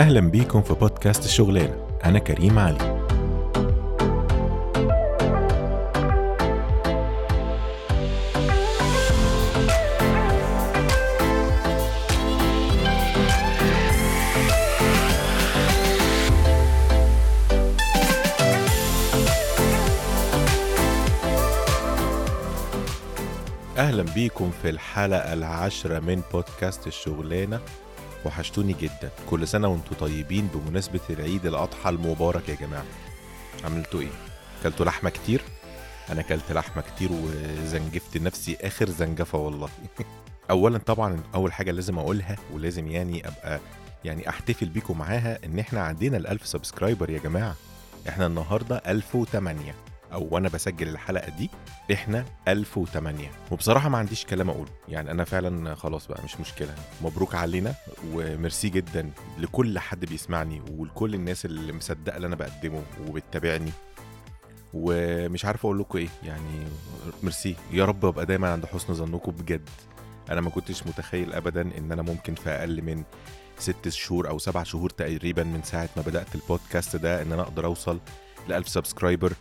أهلا بيكم في بودكاست الشغلانة أنا كريم علي. أهلا بيكم في الحلقة العاشرة من بودكاست الشغلانة وحشتوني جدا. كل سنة وأنتم طيبين بمناسبة العيد الأضحى المبارك يا جماعة. عملتوا إيه؟ كلتوا لحمة كتير؟ أنا كلت لحمة كتير وزنجفت نفسي آخر زنجفة والله. أولا طبعا أول حاجة لازم أقولها ولازم يعني أبقى يعني أحتفل بيكم معاها إن إحنا عدينا الألف سبسكرايبر يا جماعة. إحنا النهاردة 1008 أو وأنا بسجل الحلقة دي إحنا 1008 وبصراحة ما عنديش كلام أقوله. يعني أنا فعلا خلاص بقى مش مشكلة. مبروك علينا وميرسي جدا لكل حد بيسمعني ولكل الناس اللي مصدقة اللي أنا بقدمه وبتتابعني. ومش عارف أقول لكم إيه يعني ميرسي يا رب أبقى دايما عند حسن ظنكم بجد. أنا ما كنتش متخيل ابدا إن أنا ممكن في أقل من ست شهور أو سبع شهور تقريبا من ساعة ما بدأت البودكاست ده إن أنا أقدر أوصل ل 1000 subscriber.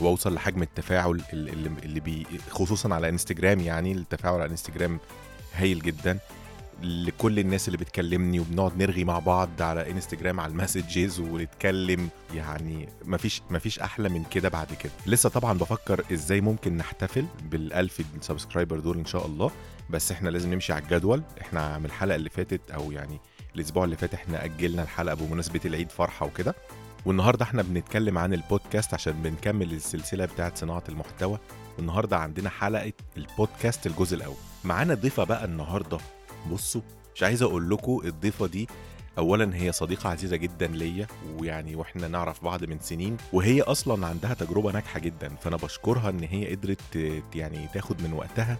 واوصل لحجم التفاعل اللي, اللي بي خصوصا على إنستجرام يعني التفاعل على إنستجرام هايل جدا. لكل الناس اللي بتكلمني وبنقعد نرغي مع بعض على إنستجرام على ال messages ونتكلم يعني مفيش مفيش أحلى من كده بعد كده. لسه طبعا بفكر إزاي ممكن نحتفل بالألف subscriber دول إن شاء الله بس إحنا لازم نمشي على الجدول. إحنا من الحلقة اللي فاتت أو يعني الأسبوع اللي فات إحنا أجلنا الحلقة بمناسبة العيد فرحة وكده. والنهارده إحنا بنتكلم عن البودكاست عشان بنكمل السلسلة بتاعه صناعة المحتوى. والنهارده عندنا حلقة البودكاست الجزء الأول. معانا ضيفة بقى النهارده. بصوا مش عايز أقول لكم الضيفة دي اولا هي صديقة عزيزة جدا ليا ويعني وإحنا نعرف بعض من سنين وهي أصلا عندها تجربة ناجحة جدا. فأنا بشكرها إن هي قدرت يعني تاخد من وقتها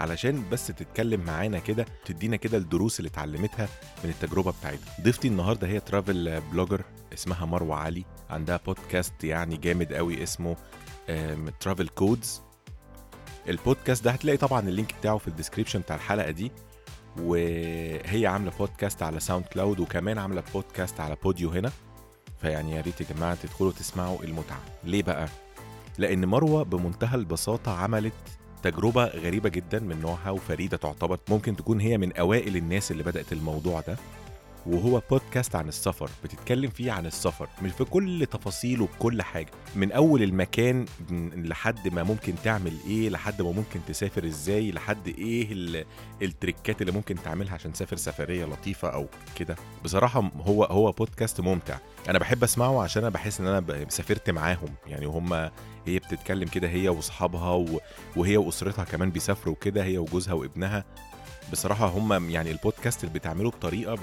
علشان بس تتكلم معانا كده تدينا كده الدروس اللي اتعلمتها من التجربة بتاعتها. ضيفتي النهارده هي ترافل بلوجر اسمها مروة علي عندها بودكاست يعني جامد قوي اسمه Travel Codes البودكاست ده هتلاقي طبعا ال link بتاعه في ال description بتاع الحلقة دي وهي عاملة بودكاست على SoundCloud وكمان عاملة بودكاست على Podeo هنا. فيعني يا ريت يا جماعة تدخلوا تسمعوا المتعة. ليه بقى؟ لأن مروة بمنتهى البساطة عملت تجربة غريبة جدا من نوعها وفريدة تعتبر ممكن تكون هي من أوائل الناس اللي بدأت الموضوع ده. وهو بودكاست عن السفر بتتكلم فيه عن السفر مش في كل تفاصيله بكل حاجة. من أول المكان لحد ما ممكن تعمل إيه لحد ما ممكن تسافر إزاي لحد إيه التريكات اللي ممكن تعملها عشان تسافر سفرية لطيفة أو كده. بصراحة هو هو بودكاست ممتع. أنا بحب أسمعه عشان أنا بحس إن أنا سافرت معاهم. يعني هم هي بتتكلم كده هي وأصحابها وهي وأسرتها كمان بيسافروا كده هي وجوزها وابنها. بصراحة هم يعني البودكاست اللي بتعمله بطريقة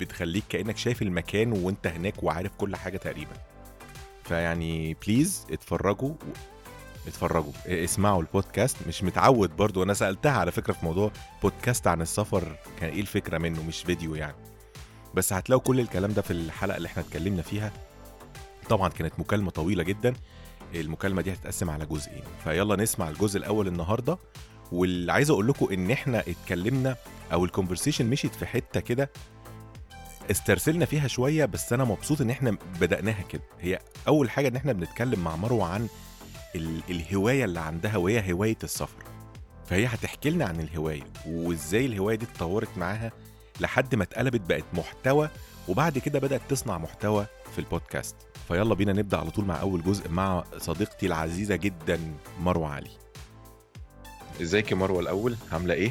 بتخليك كأنك شايف المكان وانت هناك وعارف كل حاجة تقريبا. فيعني please اتفرجوا اتفرجوا اسمعوا البودكاست. مش متعود برضو أنا سألتها على فكرة في موضوع بودكاست عن السفر كان إيه الفكرة منه؟ مش فيديو يعني. بس هتلاقوا كل الكلام ده في الحلقة اللي إحنا اتكلمنا فيها. طبعا كانت مكالمة طويلة جدا. المكالمة دي هتتقسم على جزئين. فيلا نسمع الجزء الأول النهارده. واللي عايز أقول لكم إن إحنا اتكلمنا أو الكونفرسيشن مشيت في حتة كده استرسلنا فيها شوية بس أنا مبسوط إن إحنا بدأناها كده. هي أول حاجة إن إحنا بنتكلم مع مروة عن ال- الهواية اللي عندها وهي هواية السفر. فهي هتحكي لنا عن الهواية وإزاي الهواية دي اتطورت معاها لحد ما اتقلبت بقت محتوى وبعد كده بدأت تصنع محتوى في البودكاست. فيلا بينا نبدأ على طول مع أول جزء مع صديقتي العزيزة جدا مروة علي. إزيك يا مروة الأول؟ عاملة إيه؟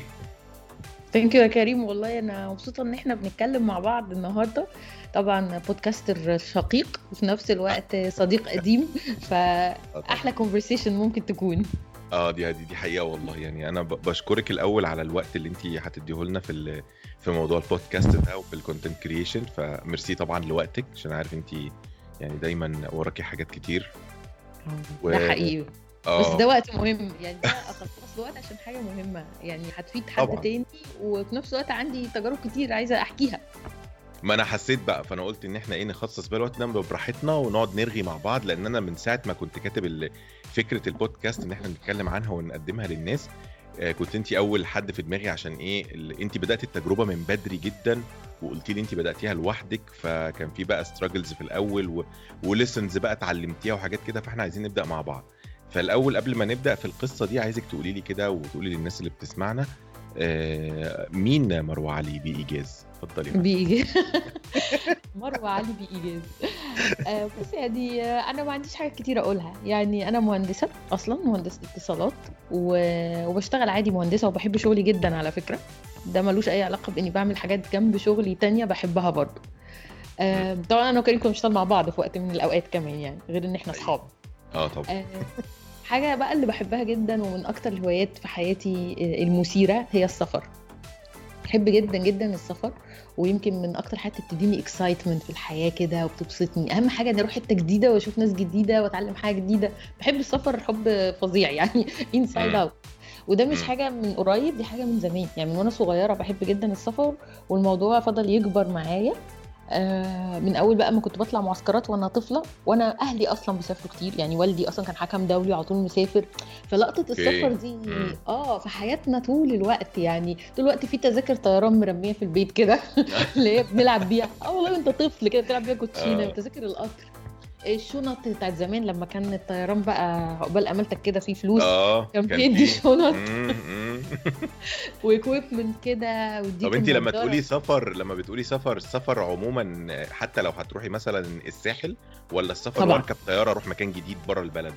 thank you يا كريم. والله أنا مبسوطة إن إحنا بنتكلم مع بعض النهارده. طبعا podcaster شقيق وفي نفس الوقت صديق قديم. فأحلى conversation ممكن تكون. آه دي دي, دي حقيقة والله. يعني أنا بشكرك الأول على الوقت اللي انت هتديه لنا في في موضوع البودكاست ده وفي ال content creation فميرسي طبعا لوقتك عشان عارف انت يعني دايما وراكي حاجات كتير. و... ده حقيقي. بس ده وقت مهم. يعني ده وقت عشان حاجة مهمة. يعني هتفيد حد طبعا. تاني وفي نفس الوقت عندي تجارب كتير عايزة أحكيها. ما أنا حسيت بقى فأنا قلت إن إحنا إيه نخصص بقى الوقت ده براحتنا ونقعد نرغي مع بعض لأن أنا من ساعة ما كنت كاتب فكرة البودكاست إن إحنا نتكلم عنها ونقدمها للناس آه، كنت انت أول حد في دماغي عشان إيه انت بدات التجربة من بدري جدا وقلتي لي انت بدأتيها لوحدك فكان في بقى ستراجلز في الأول و... وليسنز بقى اتعلمتيها وحاجات كده فإحنا عايزين نبدأ مع بعض. فالأول قبل ما نبدأ في القصة دي عايزك تقولي لي كده وتقولي للناس اللي بتسمعنا آه، مين مروة علي بإيجاز؟ اتفضلي معايا. بإيجاز. مروة علي بإيجاز. آه، بص يعني آه، أنا ما عنديش حاجات كتير أقولها. يعني أنا مهندسة أصلا مهندسة اتصالات وبشتغل عادي مهندسة وبحب شغلي جدا على فكرة. ده ملوش أي علاقة بإني بعمل حاجات جنب شغلي تانية بحبها برضه. آه، طبعا أنا وكريم كنا بنشتغل مع بعض في وقت من الأوقات كمان يعني غير إن إحنا أصحاب. آه طبعا. آه، حاجة بقى اللي بحبها جدا ومن أكتر الهوايات في حياتي آه، المثيرة هي السفر. بحب جدا جدا السفر ويمكن من أكتر حاجات بتديني اكسايتمنت في الحياة كده وبتبسطني. أهم حاجة إني أروح حتة جديدة وأشوف ناس جديدة وأتعلم حاجة جديدة. بحب السفر حب فظيع يعني inside. out وده مش. حاجة من قريب دي حاجة من زمان. يعني من وأنا صغيرة بحب جدا السفر والموضوع فضل يكبر معايا. من أول بقى ما كنت بطلع معسكرات وأنا طفلة وأنا أهلي أصلا بيسافروا كتير يعني والدي أصلا كان حكم دولي وعلى طول مسافر فلقطة السفر دي. آه في حياتنا طول الوقت يعني طول الوقت في تذاكر طيران مرمية في البيت كده اللي هي بنلعب بيها آه والله انت طفل كده بتلعب بيها كوتشينة آه. وتذاكر القطر الشنط بتاعت زمان لما كان الطيران بقى عقبال امالتك كده فيه فلوس آه كان بيدي شنط. واكويبمنت كده طب انت لما. تقولي سفر لما بتقولي سفر السفر عموما حتى لو هتروحي مثلا الساحل ولا السفر طبعا. وأركب طيارة أروح مكان جديد بره البلد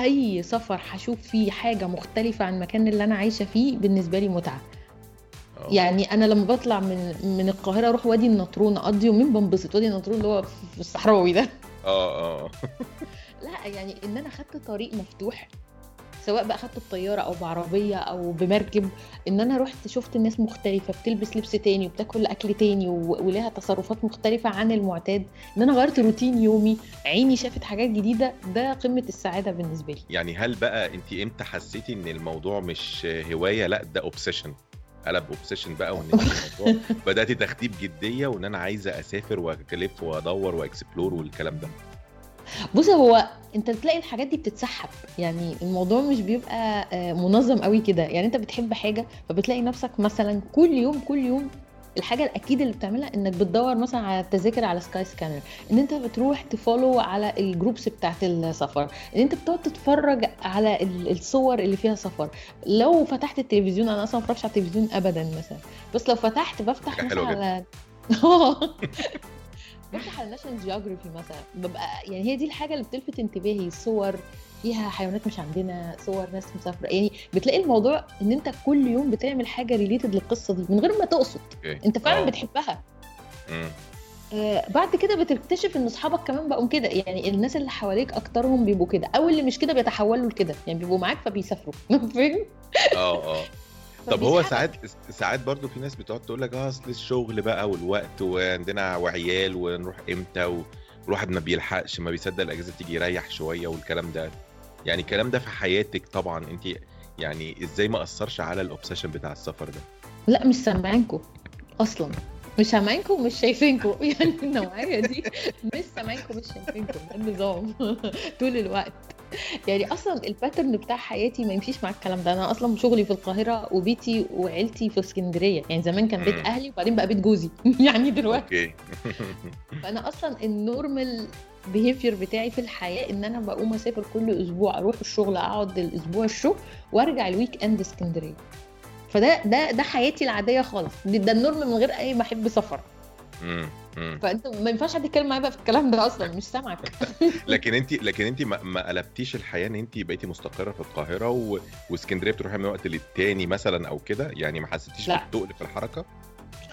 أي سفر هشوف فيه حاجة مختلفة عن المكان اللي أنا عايشة فيه بالنسبة لي متعة آه. يعني أنا لما بطلع من من القاهرة أروح وادي النطرون أقضي يومين بنبسط وادي النطرون اللي هو في الصحراوي ده آه آه لا يعني إن أنا خدت طريق مفتوح سواء بقى خدته بطيارة أو بعربية أو بمركب إن أنا رحت شفت الناس مختلفة بتلبس لبس تاني وبتاكل أكل تاني ولها تصرفات مختلفة عن المعتاد إن أنا غيرت روتين يومي عيني شافت حاجات جديدة ده قمة السعادة بالنسبة لي. يعني هل بقى انت إمتى حسيتي إن الموضوع مش هواية؟ لأ ده obsession قلب obsession بقى وإن انت بداتي تاخديه بجديه وإن أنا عايزة أسافر والف وأدور و explore والكلام ده. بص هو أنت بتلاقي الحاجات دي بتتسحب. يعني الموضوع مش بيبقى آه، منظم قوي كده. يعني أنت بتحب حاجة فبتلاقي نفسك مثلا كل يوم كل يوم الحاجة الأكيد اللي بتعملها إنك بتدور مثلا على التذاكر على سكاي سكانر إن أنت بتروح ت follow على ال groups بتاعت السفر إن أنت بتقعد تتفرج على ال- الصور اللي فيها سفر. لو فتحت التلفزيون أنا أصلا ما بتفرجش على التلفزيون ابدا مثلا. بس لو فتحت بفتح مثلا. على بفتح على ناشونال جيوغرافي مثلا. ببقى يعني هي دي الحاجة اللي بتلفت انتباهي صور فيها حيوانات مش عندنا صور ناس مسافرة. يعني بتلاقي الموضوع إن أنت كل يوم بتعمل حاجة related للقصة دي من غير ما تقصد. okay. أنت فعلا آه. بتحبها. مم. آه بعد كده بتكتشف إن أصحابك كمان بقوا كده. يعني الناس اللي حواليك أكترهم بيبقوا كده. أو اللي مش كده بيتحولوا لكده. يعني بيبقوا معاك فبيسافروا. فاهم؟ آه آه. طب هو. ساعات ساعات برضو في ناس بتقعد تقول لك آه أصل الشغل بقى والوقت وعندنا وعيال ونروح إمتى والواحد ما بيلحقش ما بيصدق الأجازة تيجي يريح شوية والكلام ده. يعني الكلام ده في حياتك طبعا. انت يعني إزاي ما أثرش على الاوبسيشن بتاع السفر ده؟ لا مش سامعينكم أصلا. مش سامعينكم ومش شايفينكم يعني النوعية دي مش سامعينكم مش شايفينكم ده النظام طول الوقت. يعني أصلا ال pattern بتاع حياتي ما يمشيش مع الكلام ده. أنا أصلا شغلي في القاهرة وبيتي وعيلتي في اسكندرية. يعني زمان كان بيت. أهلي وبعدين بقى بيت جوزي. يعني دلوقتي. فأنا أصلا ال normal behavior بتاعي في الحياة إن أنا بقوم أسافر كل أسبوع أروح الشغل أقعد الأسبوع الشغل وأرجع ال weekend اسكندرية. فده ده ده حياتي العادية خالص. ده ال norm من غير أي احب سفر. فأنت ما ينفعش حد يتكلم معايا بقى في الكلام ده أصلا مش سامعك. لكن أنت لكن أنت ما, ما قلبتيش الحياة إن أنت بقيتي مستقرة في القاهرة و... واسكندرية بتروحي من وقت للتاني مثلا أو كده؟ يعني ما حسيتيش. بالتقل في الحركة؟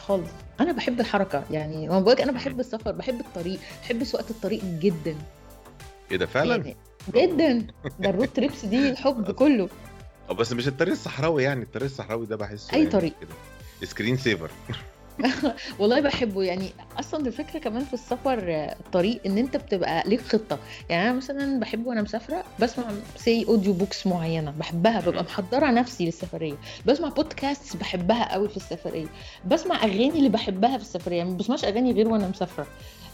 خالص. أنا بحب الحركة يعني ما بقولك أنا بحب السفر بحب الطريق بحب سواقة الطريق جدا. إيه ده فعلا؟ يعني جدا. ده ال road trips دي الحب كله. أه بس مش الطريق الصحراوي يعني الطريق الصحراوي ده بحسه أي يعني طريق. كده. screen saver والله بحبه. يعني أصلا الفكرة كمان في السفر آه، الطريق إن أنت بتبقى ليك خطة. يعني أنا مثلا بحب وأنا مسافرة بسمع سي audio books معينة بحبها ببقى. محضرة نفسي للسفرية. بسمع بودكاست بحبها قوي في السفرية. بسمع أغاني اللي بحبها في السفرية. ما بسمعش أغاني غير وأنا مسافرة.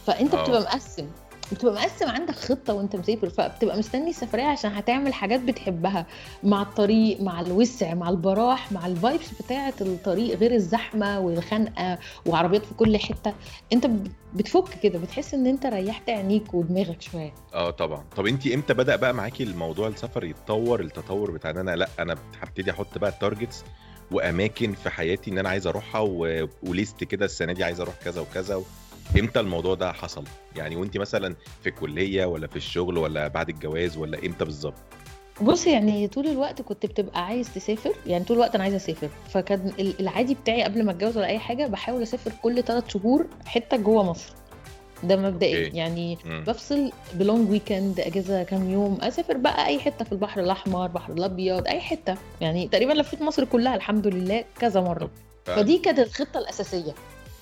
فأنت آه. بتبقى مقسم. بتبقى مقسم عندك خطة وانت مسافر فبتبقى مستني السفرية عشان هتعمل حاجات بتحبها مع الطريق مع الوسع مع البراح مع ال vibes بتاعة الطريق غير الزحمة والخنقة وعربيات في كل حتة انت بتفك كده بتحس ان انت ريحت عينيك ودماغك شوية آه طبعا طب انت إمتى بدأ بقى معاكي الموضوع السفر يتطور التطور بتاع ان أنا لأ أنا هبتدي أحط بقى التارجتس واماكن في حياتي ان أنا عايز اروحها و... وليست كده السنة دي عايز أروح كذا وكذا. إمتى الموضوع ده حصل؟ يعني وانت مثلا في الكلية ولا في الشغل ولا بعد الجواز ولا إمتى بالظبط؟ بص يعني طول الوقت كنت بتبقى عايز تسافر يعني طول الوقت أنا عايزة أسافر. فكان ال- العادي بتاعي قبل ما أتجوز ولا أي حاجة بحاول أسافر كل ثلاث شهور حتة جوه مصر. ده مبدئيا. يعني. بفصل ب long weekend أجازة كام يوم أسافر بقى أي حتة في البحر الأحمر البحر الأبيض أي حتة. يعني تقريبا لفيت مصر كلها الحمد لله كذا مرة. فدي كانت الخطة الأساسية.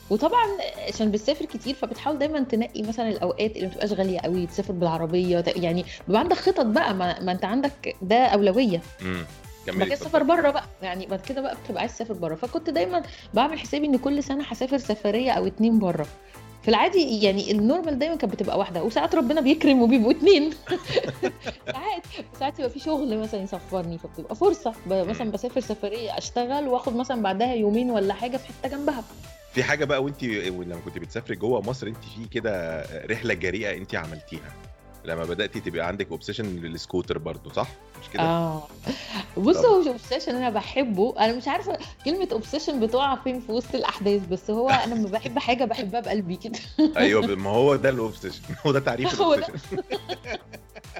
وطبعا عشان بتسافر كتير فبتحاول دايما تنقي مثلا الأوقات اللي ما بتبقاش غالية قوي تسافر بالعربية يعني بيبقى عندك خطط بقى ما, ما انت عندك ده أولوية. امم بعد كده اتفضلي. سفر بره بقى يعني بعد كده بقى بتبقى عايز تسافر بره فكنت دايما بعمل حسابي إن كل سنة هسافر سفرية أو اتنين بره في العادي يعني ال normal دايما كانت بتبقى واحدة وساعات ربنا بيكرم وبيبقوا اتنين. ساعات ساعات يبقى في شغل مثلا يسفرني فبتبقى فرصة. مثلا. بسافر سفرية أشتغل وآخد مثلا بعدها يومين ولا حاجة في حتة جنبها. في حاجة بقى وانت لما كنت بتسافري جوه مصر انت في كده رحلة جريئة انت عملتيها. لما بداتي تبقى عندك obsession لل scooter برضو صح؟ مش كده؟ آه. بص. هو مش obsession أنا بحبه. أنا مش عارفة كلمة obsession بتقع فين في وسط الأحداث بس هو أنا لما بحب حاجة بحبها بقلبي كده. أيوه ما هو ده ال obsession هو ده تعريف. الاوبسيشن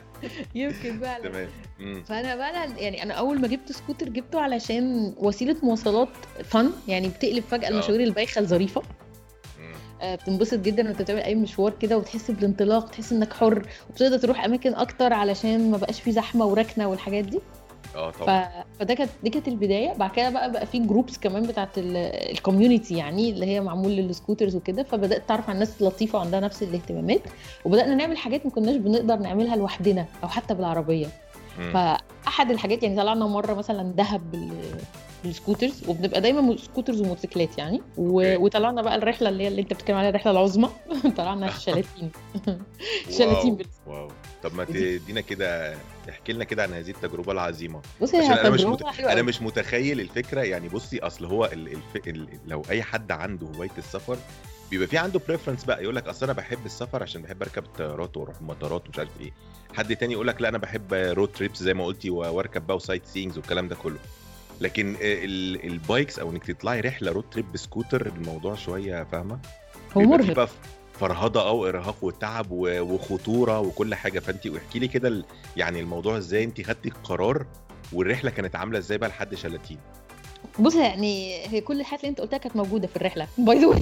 يمكن فعلا تمام. فأنا بقى يعني أنا أول ما جبت سكوتر جبته علشان وسيلة مواصلات fun يعني بتقلب فجأة آه. المشاوير البايخة لظريفه مم. آه، بتنبسط جدا وأنت بتعمل أي مشوار كده وتحس بالانطلاق تحس إنك حر وبتقدر تروح أماكن أكتر علشان ما بقاش في زحمة وركنه والحاجات دي آه ف... طبعا. فده كانت دي كانت البداية. بعد كده بقى بقى في groups كمان بتاعت ال community يعني اللي هي معمول لل scooters وكده. فبدأت تعرف عن ناس لطيفة وعندها نفس الاهتمامات. وبدأنا نعمل حاجات ما كناش بنقدر نعملها لوحدنا أو حتى بالعربية. فأحد الحاجات يعني طلعنا مرة مثلا دهب بال بال scooters وبنبقى دايما scooters وموتوسيكلات يعني. و... وطلعنا بقى الرحلة اللي هي اللي أنت بتتكلم عليها الرحلة العظمى. طلعنا في شلاتين شلاتين واو. واو. طب ما تدينا كده احكي لنا كده عن هذه التجربة العظيمة. بصي عشان أنا مش مت... أنا. مش متخيل الفكرة. يعني بصي أصل هو ال... الف... ال... لو أي حد عنده هواية السفر بيبقى في عنده preference بقى. يقول لك أصل أنا بحب السفر عشان بحب أركب الطيارات وأروح المطارات ومش عارف إيه. حد تاني يقول لك لا أنا بحب road trips زي ما قلتي وأركب بقى و sightseeings والكلام ده كله. لكن ال... ال bikes أو إنك تطلعي رحلة road trip ب scooter الموضوع شوية فاهمة؟ هو مرهق. فرهضة أو إرهاق وتعب وخطورة وكل حاجة. فأنت احكي لي كده يعني الموضوع إزاي أنت خدتي القرار والرحلة كانت عاملة إزاي بقى لحد شلاتين؟ بص يعني هي كل الحاجات اللي أنت قلتها كانت موجودة في الرحلة. بايظة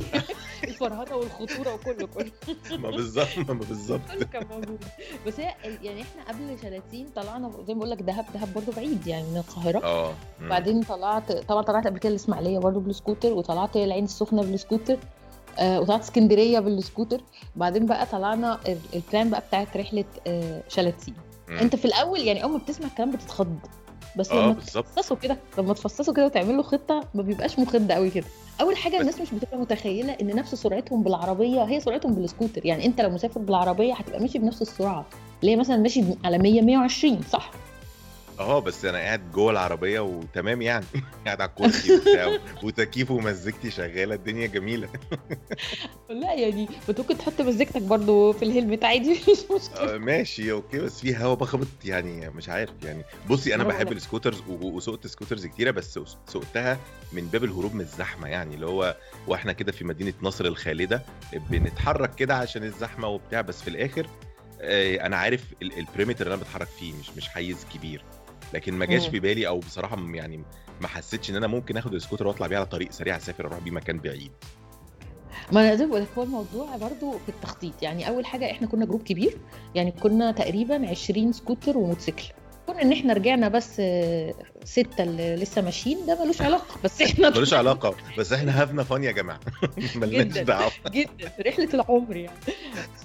الفرهدة والخطورة وكله كله. ما بالظبط ما بالظبط. كان موجود. بس هي يعني إحنا قبل شلاتين طلعنا زي ما بقول لك دهب دهب برضه بعيد يعني من القاهرة. آه. بعدين طلعت طبعا طلعت قبل كده الإسماعيلية برضه بالسكوتر وطلعت العين السخنة بالسكوتر. وطلعت اسكندرية بالسكوتر. بعدين بقى طلعنا ال- plan بقى بتاعت رحلة آه شلاتين. انت في الأول يعني أول ما بتسمع الكلام بتتخض. بس آه لما تفصصه كده لما تفصصه كده وتعمله خطة ما بيبقاش مخض قوي كده. أول حاجة الناس مش بتبقى متخيلة إن نفس سرعتهم بالعربية هي سرعتهم بالسكوتر. يعني أنت لو مسافر بالعربية هتبقى ماشي بنفس السرعة اللي هي مثلا ماشي على 100 120 صح؟ آه بس أنا قاعد جوه العربية وتمام يعني. قاعد على الكرسي وبتاع وتكييف ومزيكتي شغالة الدنيا جميلة. لا يعني انت ممكن تحط مزيكتك برضو في ال helmet عادي مش مشكلة. آه ماشي أوكي بس في هوا بيخبط يعني مش عارف يعني. بصي أنا بحب. ال scooters وسوقت scooters كتيرة بس سوقتها من باب الهروب من الزحمة يعني اللي هو وإحنا كده في مدينة نصر الخالدة بنتحرك كده عشان الزحمة وبتاع بس في الآخر آه، أنا عارف ال- perimeter اللي أنا بتحرك فيه مش مش حيز كبير. لكن ما جاش. في بالي أو بصراحة يعني ما حسيتش إن أنا ممكن آخد السكوتر وأطلع بيه على طريق سريع أسافر أروح بيه مكان بعيد. ما أنا زي ما بقول لك هو الموضوع برضو في التخطيط. يعني أول حاجة إحنا كنا group كبير يعني كنا تقريبا 20 سكوتر وموتوسيكل. كون إن إحنا رجعنا بس آه، ستة اللي لسه ماشيين ده ملوش علاقة. بس إحنا ملوش علاقة. بس إحنا having fun يا جماعة. ملناش. دعوة. جدا. رحلة العمر يعني.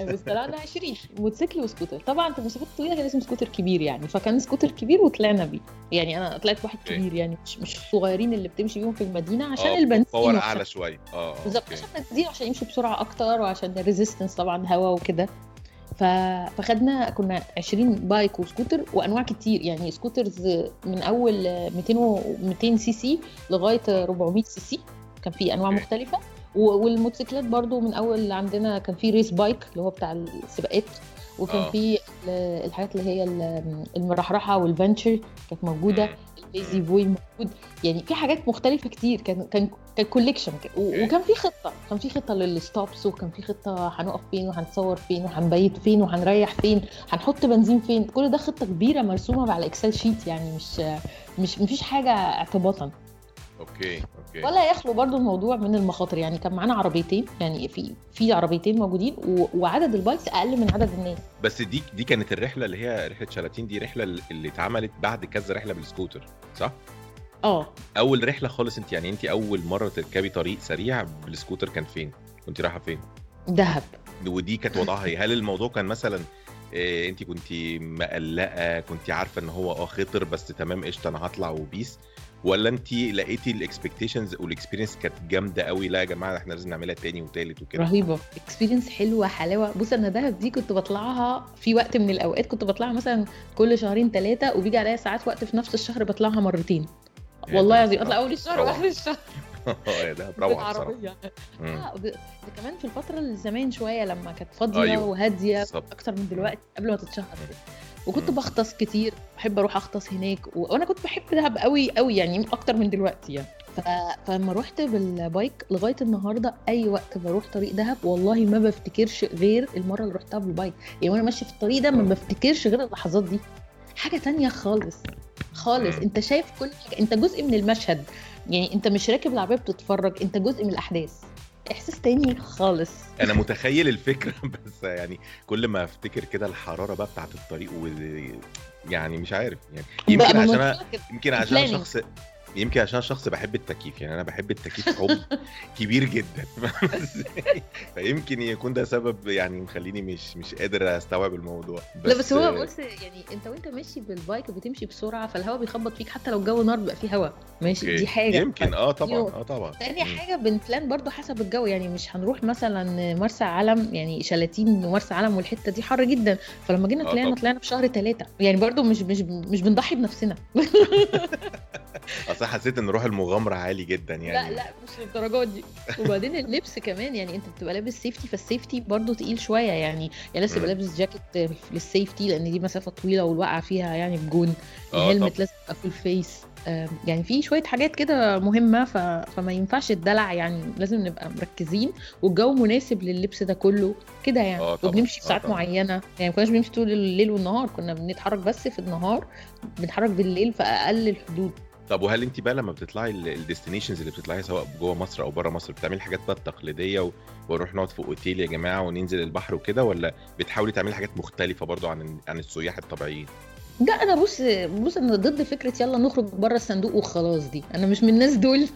بس طلعنا 20 موتوسيكل وسكوتر. طبعا في المسافات الطويله كان لازم سكوتر كبير يعني. فكان سكوتر كبير وطلعنا بيه. يعني أنا طلعت واحد. كبير يعني. مش مش الصغيرين اللي بتمشي بيهم في المدينة عشان آه، البنزين power أعلى شوية آه بالظبط. عشان البنزين عشان يمشي بسرعة أكتر وعشان ال resistance طبعا هواء وكده. ف... فخدنا كنا 20 bike و scooter وأنواع كتير. يعني scooters من أول 200 و 200 CC لغاية 400 CC. كان في أنواع. مختلفة. والموتوسيكلات برضو من أول عندنا كان في race bike اللي هو بتاع السباقات. وكان آه. في ال- الحاجات اللي هي ال- المرحرحة والفانشر كانت موجودة. مم. ال lazy boy موجود يعني في حاجات مختلفة كتير كان كان كان collection. وكان في خطة كان في خطة لل stops وكان في خطة هنقف فين وهنصور فين وهنبيت فين وهنريح فين هنحط بنزين فين كل ده خطة كبيرة مرسومة على Excel sheet يعني مش مش مفيش حاجة اعتباطا أوكي أوكي. ولا يخلو برضو الموضوع من المخاطر. يعني كان معانا عربيتين يعني في في عربيتين موجودين وعدد ال bikes أقل من عدد الناس. بس دي دي كانت الرحلة اللي هي رحلة شلاتين دي رحلة اللي اتعملت بعد كذا رحلة بالسكوتر صح؟ آه. أول رحلة خالص انت يعني انت أول مرة تركبي طريق سريع بالسكوتر كان فين؟ كنت رايحة فين؟ دهب. ودي كانت وضعها إيه؟ هل الموضوع كان مثلا إيه انت كنت مقلقة كنت عارفة إن هو آه خطر بس تمام قشطة أنا هطلع و peace؟ ولا انت لقيتي ال expectations وال experience كانت جامدة قوي لا يا جماعة إحنا لازم نعملها تاني وتالت وكده رهيبة اكسبيرينس حلوة حلاوة بص أنا دهب دي كنت بطلعها في وقت من الأوقات كنت بطلعها مثلا كل شهرين ثلاثة وبيجي عليا ساعات وقت في نفس الشهر بطلعها مرتين والله العظيم أطلع أول الشهر. وآخر الشهر آه ده روعة بصراحة. آه كمان في الفترة اللي زمان شوية لما كانت فاضية أيوة. وهادية. أكتر من دلوقتي قبل ما تتشهر. وكنت. بغطس كتير بحب أروح أغطس هناك وأنا كنت بحب دهب قوي قوي يعني أكتر من دلوقتي يعني. ف... فلما رحت بالبايك لغاية النهارده أي وقت بروح طريق دهب والله ما بفتكرش غير المرة اللي رحتها بالبايك. يعني وأنا ماشية في الطريق ده ما بفتكرش غير اللحظات دي. حاجة تانية خالص خالص. أنت شايف كل حاجة أنت جزء من المشهد. يعني أنت مش راكب العربية بتتفرج أنت جزء من الأحداث. إحساس تاني خالص أنا متخيل الفكرة بس يعني كل ما أفتكر كده الحرارة بقى بتاعت الطريق و يعني مش عارف يعني يمكن عشان أنا-. يمكن عشان أنا. شخص يمكن عشان شخص بحب التكييف يعني أنا بحب التكييف حب كبير جدا. فيمكن يكون ده سبب يعني مخليني مش مش قادر أستوعب الموضوع. لا بس هو بص يعني أنت وأنت ماشي بال bike بتمشي بسرعة فالهواء بيخبط فيك حتى لو الجو نار بيبقى فيه هواء. ماشي أوكي. دي حاجة. يمكن. آه طبعا. آه طبعا. تاني مم. حاجة بن plan برضو حسب الجو. يعني مش هنروح مثلا مرسى علم يعني شلاتين ومرسى علم والحتة دي حر جدا. فلما جينا آه طلعنا طبعا. طلعنا في شهر ثلاثة يعني برضو مش مش مش بنضحي بنفسنا. اصل حسيت إن روح المغامرة عالي جدا يعني. لا لا مش للدرجات دي. وبعدين اللبس كمان يعني أنت بتبقى لابس safety فال safety برضو تقيل شوية يعني. يعني لازم تبقى. لابس جاكيت لل safety لأن دي مسافة طويلة والوقعة فيها يعني بجون آه ال helmet لازم يبقى full face يعني في شوية حاجات كده مهمة ف... فما ينفعش الدلع يعني. لازم نبقى مركزين والجو مناسب لللبس ده كله كده يعني. آه طبعا. وبنمشي في آه ساعات معينة. يعني ما كناش بنمشي طول الليل والنهار كنا بنتحرك بس في النهار بنتحرك بالليل في أقل الحدود. طب وهل انت بقى لما بتطلعي الديستنيشنز اللي بتطلعيها سواء جوه مصر أو بره مصر بتعملي حاجات بقى التقليديه و... ونروح نقعد في أوتيل يا جماعة وننزل البحر وكده ولا بتحاولي تعملي حاجات مختلفة برضو عن عن السياح الطبيعيين؟ لا أنا بص بص أنا ضد فكرة يلا نخرج بره الصندوق وخلاص دي. أنا مش من الناس دول.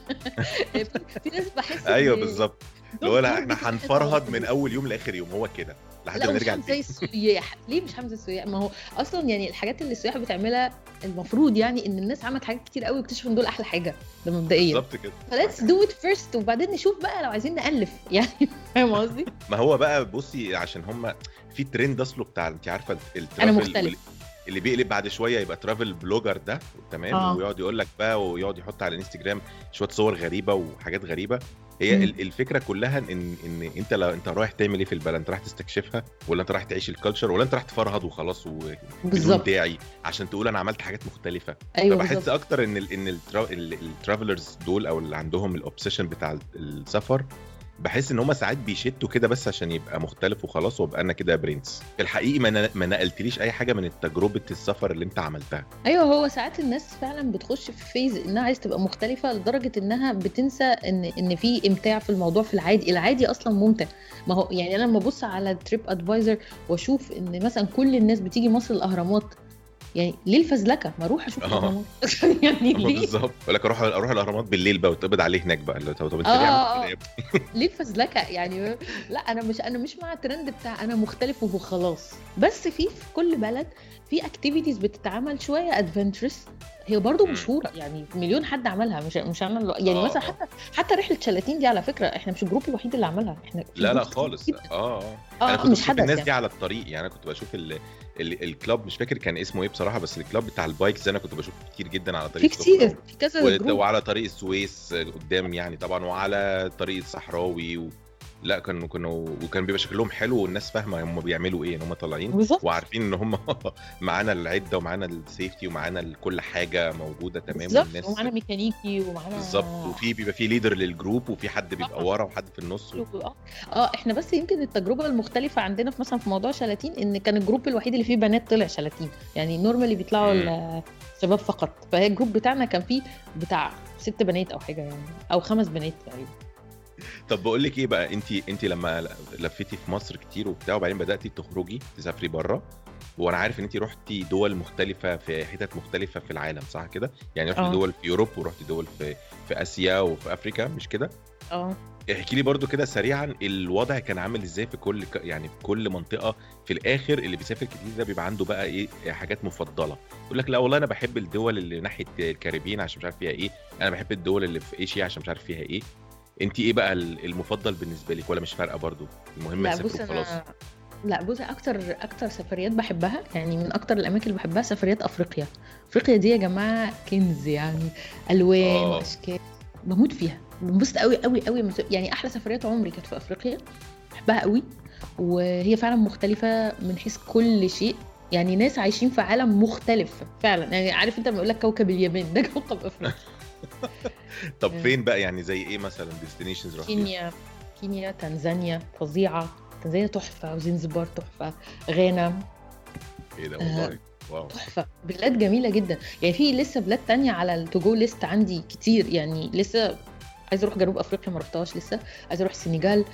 في ناس بحس أيوه بالظبط. هو إحنا هنفرهد من. أول يوم لآخر يوم. هو كده. لحد ما نرجع زي السياح. ليه مش زي السياح؟ ما هو أصلا يعني الحاجات اللي السياح بتعملها المفروض يعني إن الناس عملت حاجات كتير قوي واكتشفوا إن دول أحلى حاجة ده مبدئيا. بالظبط كده. ف let's do it first وبعدين نشوف بقى لو عايزين نألف. يعني فاهم قصدي؟ ما هو بقى بصي عشان هم في ترند أصله بتاع أنت عارفة ال travel أنا مختلف. اللي بيقلب بعد شوية يبقى travel blogger ده تمام؟ آه. ويقعد يقول لك بقى ويقعد يحط على الانستجرام شوية صور غريبة وحاجات غريبة. هي. ال- الفكرة كلها إن إن أنت لو أنت رايح تعمل إيه في البلد؟ أنت رايح تستكشفها ولا أنت رايح تعيش ال culture ولا أنت رايح تفرهد وخلاص وبدون بالظبط. داعي عشان تقول أنا عملت حاجات مختلفة. أيوه فبحس بالظبط. أكتر إن ال إن ال tra- ال- ال travelers دول أو اللي عندهم ال obsession بتاع السفر بحس إن هم ساعات بيشطوا كده بس عشان يبقى مختلف وخلاص وابقى أنا كده برنس. الحقيقي ما ما نقلتليش أي حاجة من تجربة السفر اللي أنت عملتها. أيوه هو ساعات الناس فعلا بتخش في phase إنها عايز تبقى مختلفة لدرجة إنها بتنسى ان إن في إمتاع في الموضوع في العادي. العادي أصلا ممتع. ما هو يعني أنا لما أبص على TripAdvisor وأشوف إن مثلا كل الناس بتيجي مصر الأهرامات يعني ليه الفزلكه ما أروح أشوف آه. الأهرامات. يعني آه، ليه؟ بالظبط. بقول لك أروح أروح الأهرامات بالليل بقى واتقبض عليه هناك بقى. اللي طب أنت ليه؟ ليه الفزلكه يعني لا أنا مش أنا مش مع الترند بتاع أنا مختلف وخلاص بس في في كل بلد في activities بتتعمل شوية adventurous هي برضو. مشهورة. يعني مليون حد عملها. مش مش أنا يعني آه. مثلا حتى حتى رحلة شلاتين دي على فكرة إحنا مش ال group الوحيد اللي عملها. إحنا لا لا خالص. آه آه. أنا آه كنت مش بشوف الناس يعني. دي على الطريق يعني أنا كنت بشوف ال... ال... ال club مش فاكر كان اسمه إيه بصراحة بس ال club بتاع ال bikes ده أنا كنت بشوفه كتير جدا على في طريق السخنه كتير في كذا و... وعلى طريق السويس قدام يعني طبعا وعلى طريق الصحراوي و... لا كانوا كانوا وكان بيبقى شكلهم حلو والناس فاهمة هم بيعملوا إيه إن هم طالعين وعارفين إن هم معانا العدة ومعانا ال safety ومعانا كل حاجة موجودة تمام بالظبط والناس ومعانا ميكانيكي ومعانا بالظبط وفي بيبقى في leader لل group وفي حد بيبقى آه. ورا وحد في النص و... آه آه إحنا بس يمكن التجربة المختلفة عندنا في مثلا في موضوع شلاتين إن كان ال group الوحيد اللي فيه بنات طلع شلاتين يعني normally بيطلعوا. الشباب فقط فهي ال group بتاعنا كان فيه بتاع ست بنات أو حاجة يعني أو خمس بنات تقريبا طب بقول لك إيه بقى؟ انت انت لما لفيتي في مصر كتير وبتاع وبعدين بدأتي تخرجي تسافري بره وأنا عارف إن انت رحتي دول مختلفة في حتت مختلفة في العالم صح كده؟ يعني رحتي آه. دول في يوروب ورحتي دول في في آسيا وفي افريكا مش كده؟ آه. احكي لي برضو كده سريعا الوضع كان عامل إزاي في كل يعني في كل منطقة في الآخر اللي بيسافر كتير ده بيبقى عنده بقى إيه حاجات مفضلة. يقول لك لا والله أنا بحب الدول اللي ناحية الكاريبيين عشان مش عارف فيها إيه أنا بحب الدول اللي في ايشيا عشان مش عارف فيها إيه. انت إيه بقى ال- المفضل بالنسبة لك؟ ولا مش فارقة برضو؟ المهم لا بص وخلاص أنا لا بص أكتر أكتر سفريات بحبها يعني من أكتر الأماكن اللي بحبها سفريات أفريقيا. أفريقيا دي يا جماعة كنز يعني ألوان آه. واشكال بموت فيها. بنبسط قوي قوي قوي يعني أحلى سفريات عمري كانت في أفريقيا. بحبها قوي وهي فعلا مختلفة من حيث كل شيء. يعني ناس عايشين في عالم مختلف فعلا. يعني عارف أنت لما يقول لك كوكب اليابان ده كوكب أفريقيا. طب آه، فين بقى يعني زي إيه مثلا destinations كينيا كينيا تنزانيا فظيعة. تنزانيا تحفة وزنزبار تحفة غانا. إيه ده آه، والله wow. تحفة. بلاد جميلة جدا. يعني في لسه بلاد تانية على ال to go list عندي كتير. يعني لسه عايزة أروح جنوب أفريقيا ما رحتهاش لسه. عايزة أروح السنغال.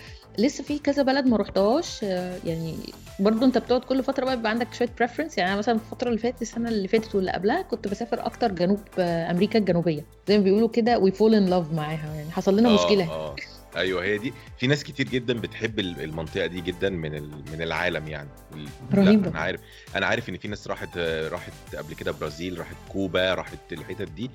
لسه في كذا بلد ما رحتهاش آه، يعني برضو انت بتقعد كل فترة بقى بيبقى عندك شوية preference يعني أنا مثلا الفترة اللي فاتت السنة اللي فاتت واللي قبلها كنت بسافر أكتر جنوب آه، أمريكا الجنوبية. زي ما بيقولوا كده we fall in love معاها. يعني حصل لنا مشكلة. آه. آه أيوه هي دي. في ناس كتير جدا بتحب ال- المنطقة دي جدا من من العالم يعني. رهيبة. أنا عارف أنا عارف إن في ناس راحت راحت قبل كده برازيل راحت كوبا راحت الحتت دي.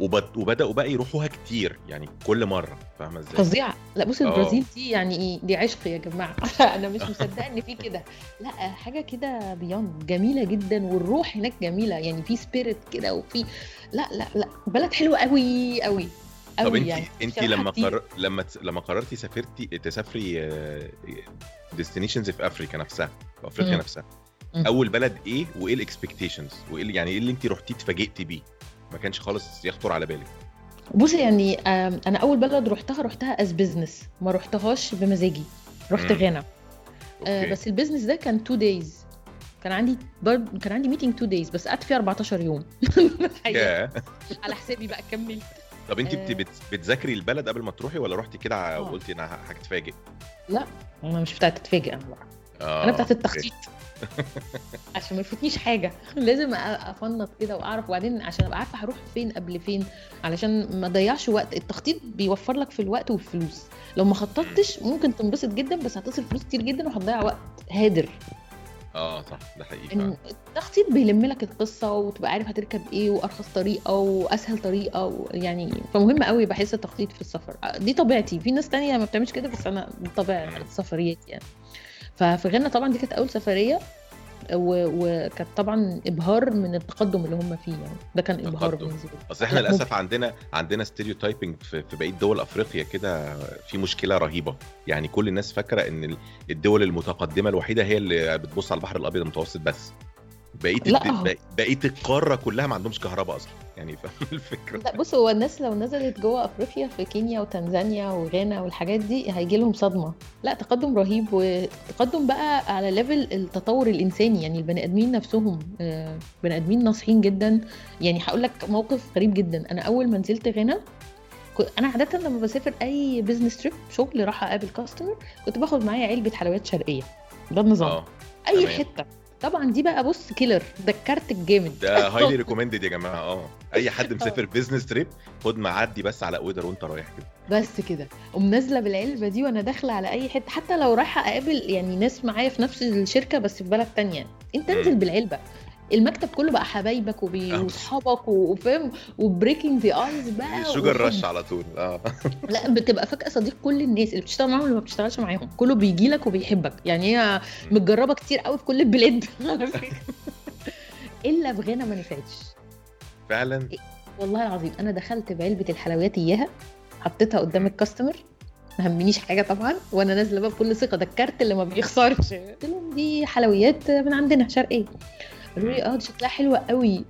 وبدأوا بقى يروحوها كتير يعني كل مرة فاهمة إزاي؟ فظيعة. لا بص آه. البرازيل دي يعني إيه دي عشق يا جماعة. أنا مش مصدقة إن في كده. لا حاجة كده beyond جميلة جدا والروح هناك جميلة. يعني في spirit كده وفي لا لا لا بلد حلوة قوي قوي طب قوي انت يعني. انت لما قرر... لما لما قررتي سافرتي تسافري destinations في افريكا نفسها في أفريقيا. نفسها. أول بلد إيه وإيه ال expectations وإيه يعني إيه اللي انت رحتي اتفاجئتي بيه؟ ما كانش خالص يخطر على بالك بص يعني أنا أول بلد رحتها رحتها as business ما رحتهاش بمزاجي. رحت غانا آه، بس ال business ده كان 2 days كان عندي برضه كان عندي meeting 2 days بس قعدت فيه 14 يوم. على حسابي بقى كملت طب انت بت... آه. بت... بتذاكري البلد قبل ما تروحي ولا رحتي كده ع- آه. وقلتي أنا هتفاجئ؟ لا أنا مش بتاعت تتفاجئ أنا بقى. أنا آه بتاعت التخطيط. عشان ما يفوتنيش حاجة. لازم أفنط كده وأعرف. وبعدين عشان أبقى عارفة هروح فين قبل فين. علشان ما اضيعش وقت. التخطيط بيوفر لك في الوقت والفلوس. لو ما. خططتش ممكن تنبسط جدا بس هتصرف فلوس كتير جدا وهتضيع وقت هادر. آه صح. ده حقيقي فعلا. التخطيط بيلم لك القصة وتبقى عارف هتركب إيه وأرخص طريقة وأسهل طريقة يعني فمهم قوي بحس التخطيط في السفر. دي طبيعتي. في ناس تانية ما بتعملش كده بس أنا طبيعه. السفريات يعني. ففي غانا طبعا دي كانت أول سفرية وكانت طبعا إبهار من التقدم اللي هم فيه يعني. ده كان إبهار بالنسبة لي. اصل إحنا لا للأسف عندنا عندنا stereotyping في, في بقية دول أفريقيا كده في مشكلة رهيبة. يعني كل الناس فاكرة إن ال- الدول المتقدمة الوحيدة هي اللي بتبص على البحر الأبيض المتوسط بس. بقيه الد... لا. هو بق- بقيه القارة كلها ما عندهمش كهرباء أصلا يعني فاهم الفكرة. لا بص هو الناس لو نزلت جوه أفريقيا في كينيا وتنزانيا وغانا والحاجات دي هيجي لهم صدمة. لا تقدم رهيب وتقدم بقى على level التطور الإنساني يعني البني آدمين نفسهم آه، بني آدمين ناصحين جدا. يعني هقول لك موقف غريب جدا. أنا أول ما نزلت غانا أنا عاده لما بسافر أي business trip شغل راح أقابل customer كنت باخد معايا علبة حلويات شرقية. ده النظام. آه أي حتة. طبعا دي بقى بص killer ده الكارت الجامد. ده highly recommended يا جماعة آه. أي حد مسافر business trip خد عدي بس على order وأنت رايح كده. بس كده. قوم نازلة بالعلبة دي وأنا داخلة على أي حتة حتى لو رايحة أقابل يعني ناس معايا في نفس الشركة بس في بلد تانية. أنت انزل بالعلبة. المكتب كله بقى حبايبك وبي- آه. واصحابك وفاهم؟ و breaking the ice بقى sugar. Rush على طول. آه. لا بتبقى فجأة صديق كل الناس اللي بتشتغل معاهم واللي ما بتشتغلش معاهم. كله بيجي لك وبيحبك. يعني هي متجربة كتير قوي في كل البلاد. على فكرة إلا في غانا ما نفعتش. فعلا؟ والله العظيم أنا دخلت بعلبة الحلويات إياها حطيتها قدام ال customer ما همنيش حاجة طبعا وأنا نازلة بقى بكل ثقة. ده الكارت اللي ما بيخسرش. قلت لهم دي حلويات من عندنا شرقية. قالوا لي آه دي شكلها حلوة قوي.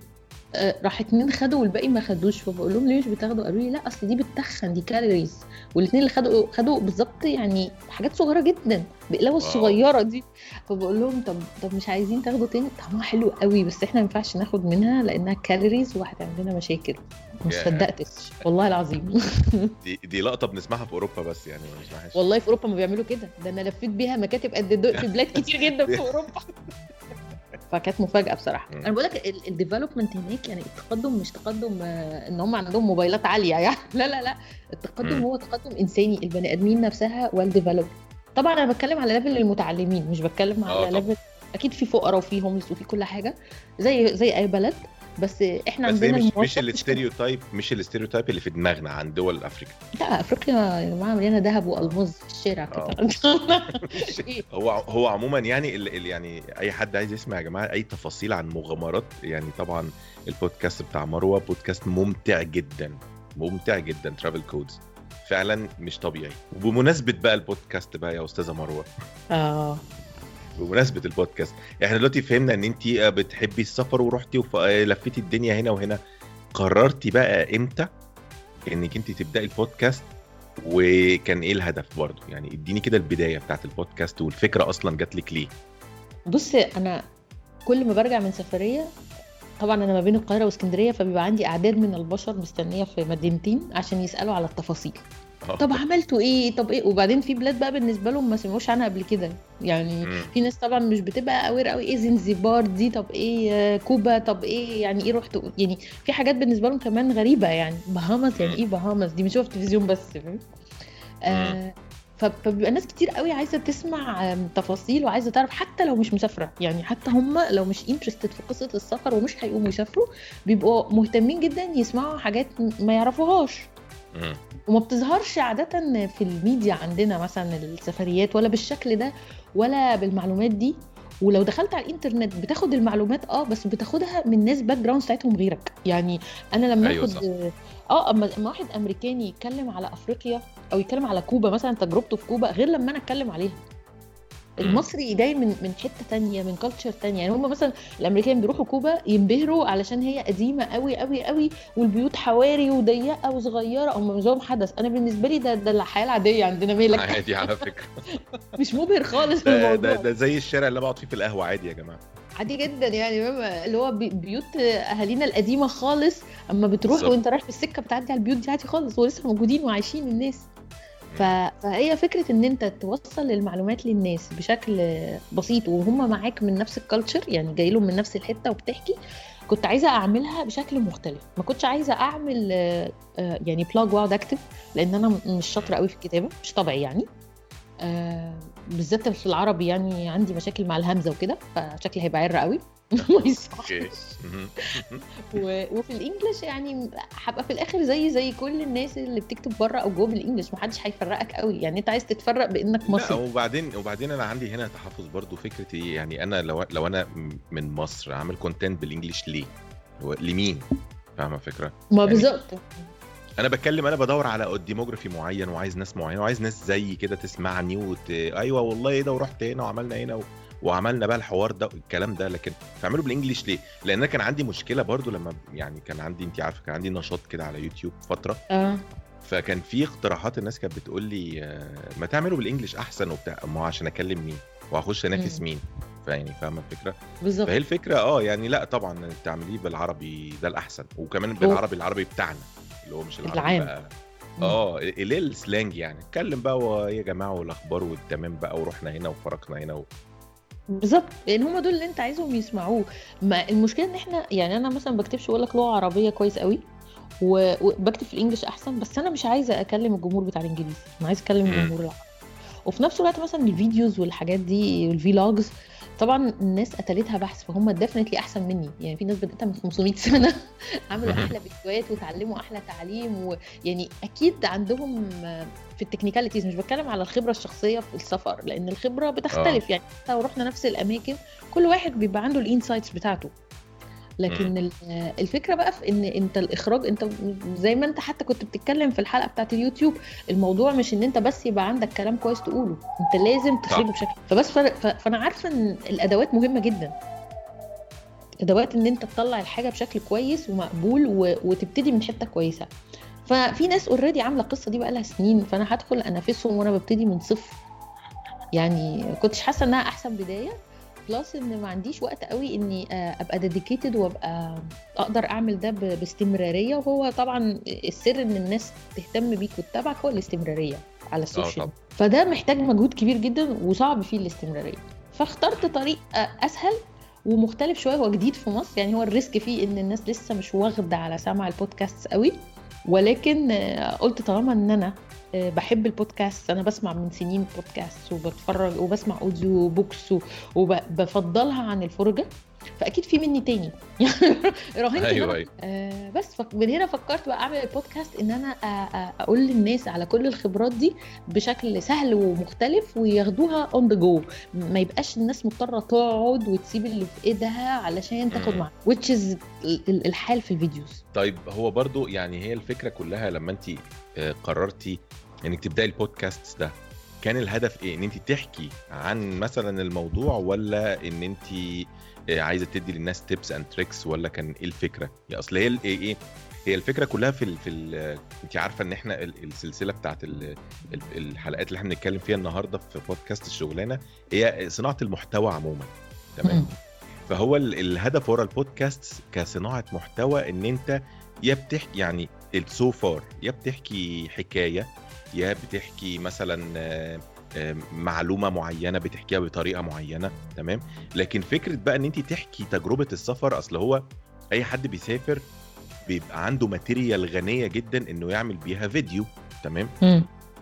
آه، راح اتنين خدوا والباقي ما خدوش فبقول لهم ليه مش بتاخدوا؟ قالوا لي لا أصل دي بتتخن دي calories والاثنين اللي خدوا خدوا بالظبط يعني حاجات صغيرة جدا بقلاوه. الصغيره دي. فبقول لهم طب طب مش عايزين تاخدوا تاني؟ طعمها حلو قوي بس إحنا ما ينفعش ناخد منها لأنها calories وهتعمل لنا مشاكل. ما ياه. صدقتش والله العظيم. دي دي لقطة بنسمعها في أوروبا بس يعني ما بنسمعهاش. والله في أوروبا ما بيعملوا كده. ده أنا لفيت بيها مكاتب قد في بلاد كتير جدا في أوروبا. فكانت مفاجأة بصراحة. أنا بقول لك ال development هناك يعني التقدم مش تقدم آه، إن هم عندهم موبايلات عالية يعني لا لا لا التقدم. هو تقدم إنساني البني آدمين نفسها well developed طبعا أنا بتكلم على level المتعلمين مش بتكلم آه على. level أكيد في فقراء وفي homeless وفي كل حاجة زي زي أي بلد بس إحنا بس عندنا مش مش. ال stereotype مش ال stereotype اللي في دماغنا عن دول أفريقيا. لا أفريقيا يا جماعة مليانة ذهب والماظ في الشارع كده إيه؟ هو هو عموما يعني ال ال يعني أي حد عايز يسمع يا جماعة أي تفاصيل عن مغامرات يعني طبعا البودكاست بتاع مروة بودكاست ممتع جدا ممتع جدا Travel Codes فعلا مش طبيعي. وبمناسبة بقى البودكاست بقى يا أستاذة مروة. آه. بمناسبة البودكاست إحنا دلوقتي فهمنا إن انت بتحبي السفر ورحتي ولفيتي الدنيا هنا وهنا. قررتي بقى إمتى إنك انت تبدأي البودكاست؟ وكان إيه الهدف برضه؟ يعني إديني كده البداية بتاعت البودكاست والفكرة أصلا جات لك ليه؟ بص أنا كل ما برجع من سفرية طبعا أنا ما بين القاهرة واسكندرية فبيبقى عندي أعداد من البشر مستنية في مدينتين عشان يسألوا على التفاصيل. آه. طب عملتوا إيه؟ طب إيه؟ وبعدين في بلاد بقى بالنسبة لهم ما سمعوش عنها قبل كده. يعني مم. في ناس طبعا مش بتبقى اوير قوي إيه زنزبار دي طب إيه آه، كوبا طب إيه يعني إيه رحت يعني في حاجات بالنسبة لهم كمان غريبة يعني. بهامس يعني. إيه بهامس دي بنشوفها في التلفزيون بس فاهم؟ آه فبيبقى ناس كتير قوي عايزة تسمع تفاصيل وعايزة تعرف حتى لو مش مسافرة. يعني حتى هم لو مش انترستد في قصة السفر ومش هيقوموا يسافروا بيبقوا مهتمين جدا يسمعوا حاجات ما يعرفوهاش. وما بتظهرش عادة في الميديا عندنا مثلا السفريات ولا بالشكل ده ولا بالمعلومات دي. ولو دخلت على الإنترنت بتاخد المعلومات آه بس بتاخدها من ناس background بتاعتهم غيرك. يعني أنا لما أيوة آخد آه أما واحد أمريكاني يتكلم على أفريقيا أو يتكلم على كوبا مثلا تجربته في كوبا غير لما أنا أتكلم عليها. المصري جاي من من حتة تانية من culture تانية. يعني هم مثلا الأمريكان بيروحوا كوبا ينبهروا علشان هي قديمة قوي قوي قوي والبيوت حواري وضيقة وصغيرة. هم نظام حدث. أنا بالنسبة لي ده ده الحياة العادية عندنا مالك؟ عادي على فكرة. مش مبهر خالص ده, الموضوع ده, ده زي الشارع اللي بقعد فيه في القهوة عادي يا جماعة. عادي جدا يعني؟ اللي هو بي- بيوت أهالينا القديمة خالص. أما بتروح بالظبط. وأنت رايح في السكه بتعدي على البيوت دي عادي خالص. ولسه موجودين وعايشين الناس. فهي فكرة إن أنت توصل المعلومات للناس بشكل بسيط وهم معاك من نفس ال culture يعني جاي لهم من نفس الحتة وبتحكي كنت عايزة أعملها بشكل مختلف. ما كنتش عايزة أعمل آه، آه، يعني blog واقعد اكتب لأن أنا مش شاطرة قوي في الكتابة مش طبيعي يعني. آه، بالذات في العربي يعني عندي مشاكل مع الهمزة وكده فشكلي هيبقى عر قوي. okay وفي ال English يعني هبقى في الآخر زي زي كل الناس اللي بتكتب بره أو جوه بال English محدش هيفرقك قوي. يعني أنت عايز تتفرق بإنك لا مصري. وبعدين وبعدين أنا عندي هنا تحفظ برضو فكرة إيه. يعني أنا لو لو أنا من مصر عامل content بال English ليه؟ لمين؟ فاهمة الفكرة؟ ما يعني بالظبط. أنا بتكلم أنا بدور على ديموجرافي معين وعايز ناس معينة وعايز ناس زي كده تسمعني وت... أيوه والله إيه ده ورحت هنا وعملنا هنا و... وعملنا بقى الحوار ده الكلام ده لكن تعمله بال English ليه؟ لأن أنا كان عندي مشكلة برضو لما يعني كان عندي انت عارفة كان عندي نشاط كده على يوتيوب فترة. آه. فكان في اقتراحات الناس كانت بتقول لي آه، ما تعمله بال English أحسن وبتاع. ما هو عشان أكلم مين؟ وهخش أنافس. مين؟ فيعني فاهمة الفكرة؟ بالظبط. فهي الفكرة آه يعني لأ طبعا تعمليه بالعربي ده الأحسن. وكمان بالعربي العربي بتاعنا اللي هو مش العربي العام. بقى. آه اللي السلانج يعني. اتكلم بقى يا جماعة والأخبار والتمام بقى ورحنا هنا وفرقنا هنا و... بالظبط. لأن هم دول اللي أنت عايزهم يسمعوه. ما المشكلة إن إحنا يعني أنا مثلا بكتبش بقول لك لغة عربية كويس قوي و- وبكتب في الإنجليش أحسن بس أنا مش عايزة أكلم الجمهور بتاع الإنجليزي أنا عايزة أكلم. الجمهور العربي. وفي نفس الوقت مثلا ال videos والحاجات دي وال vlogs طبعا الناس قتلتها بحث فهم definitely أحسن مني. يعني في ناس بداتها من 500 سنة. عملوا أحلى فيديوهات وتعلموا أحلى تعليم ويعني أكيد عندهم في ال technicalities مش بتكلم على الخبرة الشخصية في السفر لأن الخبرة بتختلف. آه. يعني لو رحنا نفس الأماكن كل واحد بيبقى عنده ال insights بتاعته. لكن ال- الفكرة بقى في إن أنت الإخراج أنت زي ما أنت حتى كنت بتتكلم في الحلقة بتاعت اليوتيوب الموضوع مش إن أنت بس يبقى عندك كلام كويس تقوله أنت لازم تخرجه بشكل فبس. فأنا عارفة إن الأدوات مهمة جدا. أدوات إن أنت تطلع الحاجة بشكل كويس ومقبول و... وتبتدي من حتة كويسة. ففي ناس already عاملة القصة دي بقالها سنين فأنا هدخل أنافسهم وأنا ببتدي من صفر. يعني كنتش حاسة إنها أحسن بداية plus إن ما عنديش وقت قوي إني آه، أبقى dedicated وأبقى أقدر أعمل ده باستمرارية. وهو طبعا السر إن الناس تهتم بيك وتتابعك هو الاستمرارية على ال social. طبعا. فده محتاج مجهود كبير جدا وصعب فيه الاستمرارية. فاخترت طريق آه، أسهل ومختلف شوية هو جديد في مصر. يعني هو ال risk فيه إن الناس لسه مش واخدة على سمع البودكاست قوي. ولكن آه، قلت طالما إن أنا آه، بحب البودكاست أنا بسمع من سنين بودكاست وبتفرج وبسمع audio books وبفضلها عن الفرجة فأكيد في مني تاني. أيوه أنا أيوه. آه بس فك- من هنا فكرت بقى أعمل البودكاست إن أنا أقول للناس على كل الخبرات دي بشكل سهل ومختلف وياخدوها on the go ما يبقاش الناس مضطرة تقعد وتسيب اللي في إيدها علشان تاخد. معاها which is ال- ال- الحال في ال videos. طيب هو برضو يعني هي الفكرة كلها لما انت آه، قررتي انك تبداي البودكاست ده كان الهدف إيه؟ إن انت تحكي عن مثلا الموضوع ولا إن انت آه، عايزة تدي للناس tips and tricks ولا كان إيه الفكرة؟ يعني أصل هي إيه إيه هي الفكرة كلها في ال في ال انت عارفة إن إحنا ال- السلسلة بتاعت ال- ال- الحلقات اللي إحنا بنتكلم فيها النهارده في بودكاست الشغلانة هي صناعة المحتوى عموما تمام؟ فهو ال- الهدف ورا البودكاست كصناعة محتوى إن أنت يا بتحكي يعني السو فار يا بتحكي حكاية يا بتحكي مثلا آه، آه، معلومة معينة بتحكيها بطريقة معينة تمام؟ لكن فكرة بقى إن انت تحكي تجربة السفر أصل هو أي حد بيسافر بيبقى عنده material غنية جدا إنه يعمل بيها فيديو تمام؟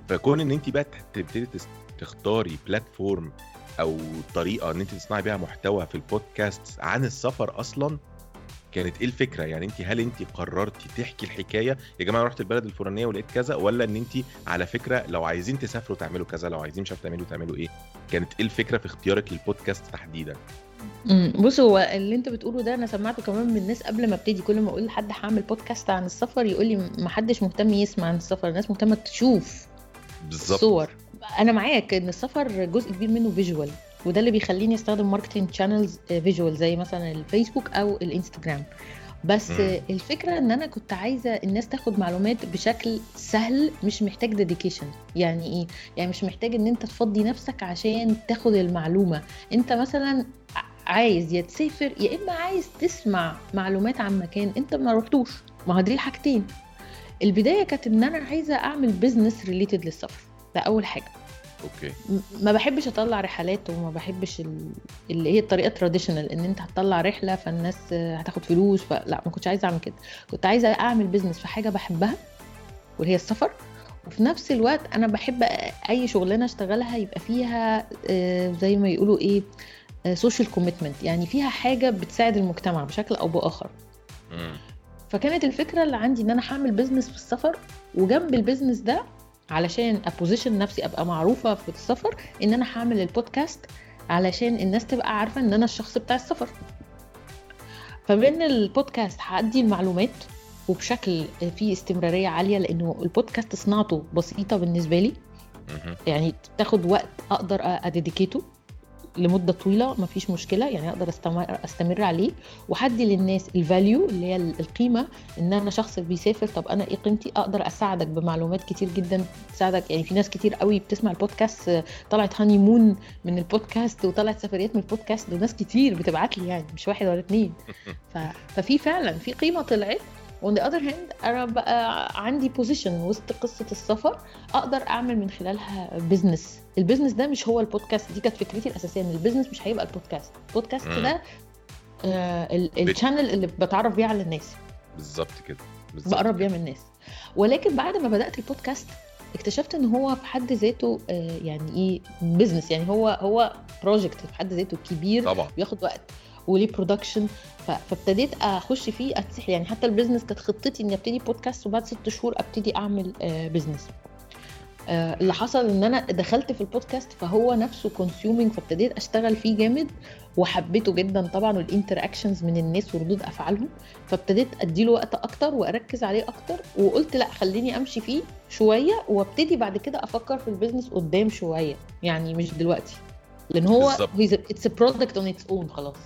فكون إن انت بقى تبتدي تختاري platform أو طريقة إن انت تصنعي بيها محتوى في البودكاست عن السفر أصلا كانت إيه الفكرة؟ يعني انت هل انت قررتي تحكي الحكاية يا جماعة رحت البلد الفلانية ولقيت كذا ولا إن انت على فكرة لو عايزين تسافروا تعملوا كذا لو عايزين مش عارف تعملوا تعملوا إيه؟ كانت إيه الفكرة في اختيارك للبودكاست تحديدا؟ بص هو اللي انت بتقوله ده أنا سمعته كمان من الناس قبل ما أبتدي. كل ما أقول لحد هعمل بودكاست عن السفر يقول لي ما حدش مهتم يسمع عن السفر الناس مهتمة تشوف بالظبط. صور. أنا معاك إن السفر جزء كبير منه visual وده اللي بيخليني أستخدم marketing channels visual زي مثلا الفيسبوك أو الإنستجرام. بس. آه، الفكرة إن أنا كنت عايزة الناس تاخد معلومات بشكل سهل مش محتاج dedication يعني إيه؟ يعني مش محتاج إن أنت تفضي نفسك عشان تاخد المعلومة. أنت مثلا عايز يا تسافر يا إما عايز تسمع معلومات عن مكان أنت ما رحتوش. ما هو دي الحاجتين. البداية كانت إن أنا عايزة أعمل business related للسفر. ده أول حاجة. okay. ما بحبش أطلع رحلات وما بحبش ال- اللي هي الطريقة traditional إن أنت هتطلع رحلة فالناس آه، هتاخد فلوس فلا ما كنتش عايزة أعمل كده. كنت عايزة أعمل business في حاجة بحبها وهي السفر وفي نفس الوقت أنا بحب أي شغلانة أشتغلها يبقى فيها آه، زي ما يقولوا إيه social commitment يعني فيها حاجة بتساعد المجتمع بشكل أو بآخر. فكانت الفكرة اللي عندي إن أنا هعمل business في السفر وجنب ال business ده علشان ا position نفسي أبقى معروفة في السفر إن أنا هعمل البودكاست علشان الناس تبقى عارفة إن أنا الشخص بتاع السفر. فمن البودكاست هأدي المعلومات وبشكل فيه استمرارية عالية لأنه البودكاست صناعته بسيطة بالنسبة لي. يعني تاخد وقت أقدر أ dedicate له. لمدة طويلة مفيش مشكلة يعني أقدر استمر أستمر عليه. وهدي للناس ال value اللي هي القيمة إن أنا شخص بيسافر طب أنا إيه قيمتي؟ أقدر أساعدك بمعلومات كتير جدا تساعدك. يعني في ناس كتير قوي بتسمع البودكاست طلعت honeymoon من البودكاست وطلعت سفريات من البودكاست ده ناس كتير بتبعت لي يعني مش واحد ولا اتنين. ف... ففي فعلا في قيمة طلعت. و on the other hand أنا بقى عندي position وسط قصة السفر أقدر أعمل من خلالها business ال business ده مش هو البودكاست دي كانت فكرتي الأساسية إن ال business مش هيبقى ال podcast ال podcast. ده آه ال channel اللي بتعرف بيه على الناس. بالظبط كده. بالظبط بقرب بيها. من الناس. ولكن بعد ما بدأت البودكاست اكتشفت إن هو في حد ذاته آه، يعني إيه business يعني هو هو project في حد ذاته كبير طبعا. بياخد وقت. وليه production فابتديت أخش فيه اتسحل يعني حتى ال business كانت خطتي إني أبتدي بودكاست وبعد ست شهور أبتدي أعمل business آه، اللي حصل إن أنا دخلت في البودكاست فهو نفسه consuming فابتديت أشتغل فيه جامد وحبيته جدا طبعا وال interactions من الناس وردود أفعالهم. فابتديت أديله وقت أكتر وأركز عليه أكتر وقلت لأ خليني أمشي فيه شوية وأبتدي بعد كده أفكر في ال business قدام شوية. يعني مش دلوقتي. لأن هو it's product on its own خلاص.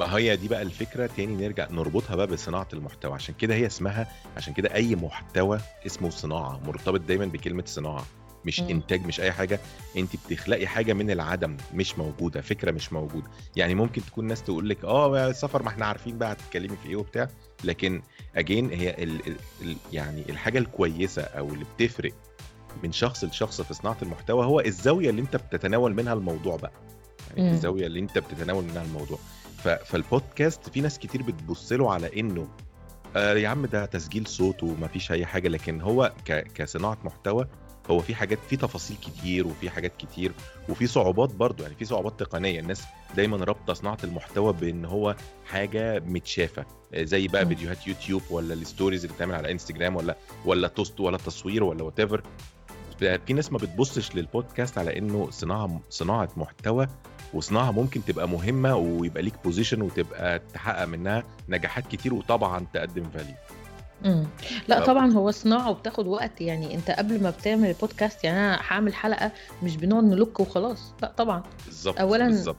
ما هي دي بقى الفكرة. تاني نرجع نربطها بقى بصناعة المحتوى. عشان كده هي اسمها عشان كده أي محتوى اسمه صناعة مرتبط دايما بكلمة صناعة مش مم. إنتاج مش أي حاجة. انت بتخلقي حاجة من العدم مش موجودة فكرة مش موجودة. يعني ممكن تكون ناس تقول لك آه السفر ما إحنا عارفين بقى هتتكلمي في إيه وبتاع. لكن again هي ال ال يعني الحاجة الكويسة أو اللي بتفرق من شخص لشخص في صناعة المحتوى هو الزاوية اللي أنت بتتناول منها الموضوع بقى. يعني. الزاوية اللي أنت بتتناول منها الموضوع. فالبودكاست في ناس كتير بتبص له على إنه آه يا عم ده تسجيل صوت ومفيش أي حاجة لكن هو ك... كصناعة محتوى هو في حاجات في تفاصيل كتير وفي حاجات كتير وفي صعوبات برضو يعني في صعوبات تقنية الناس دايما رابطة صناعة المحتوى بإن هو حاجة متشافة آه، زي بقى. فيديوهات يوتيوب ولا ال stories اللي بتعمل على انستجرام ولا ولا post ولا تصوير ولا what في ناس ما بتبصش للبودكاست على إنه صناعة صناعة محتوى وصناعة ممكن تبقى مهمة ويبقى ليك position وتبقى تحقق منها نجاحات كتير وطبعا تقدم value مم. لا طب- طبعا هو صناعة وبتاخد وقت. يعني أنت قبل ما بتعمل البودكاست يعني أنا هعمل حلقة مش بنقعد نلوك وخلاص. لا طبعا. بالظبط أولاً بالظبط.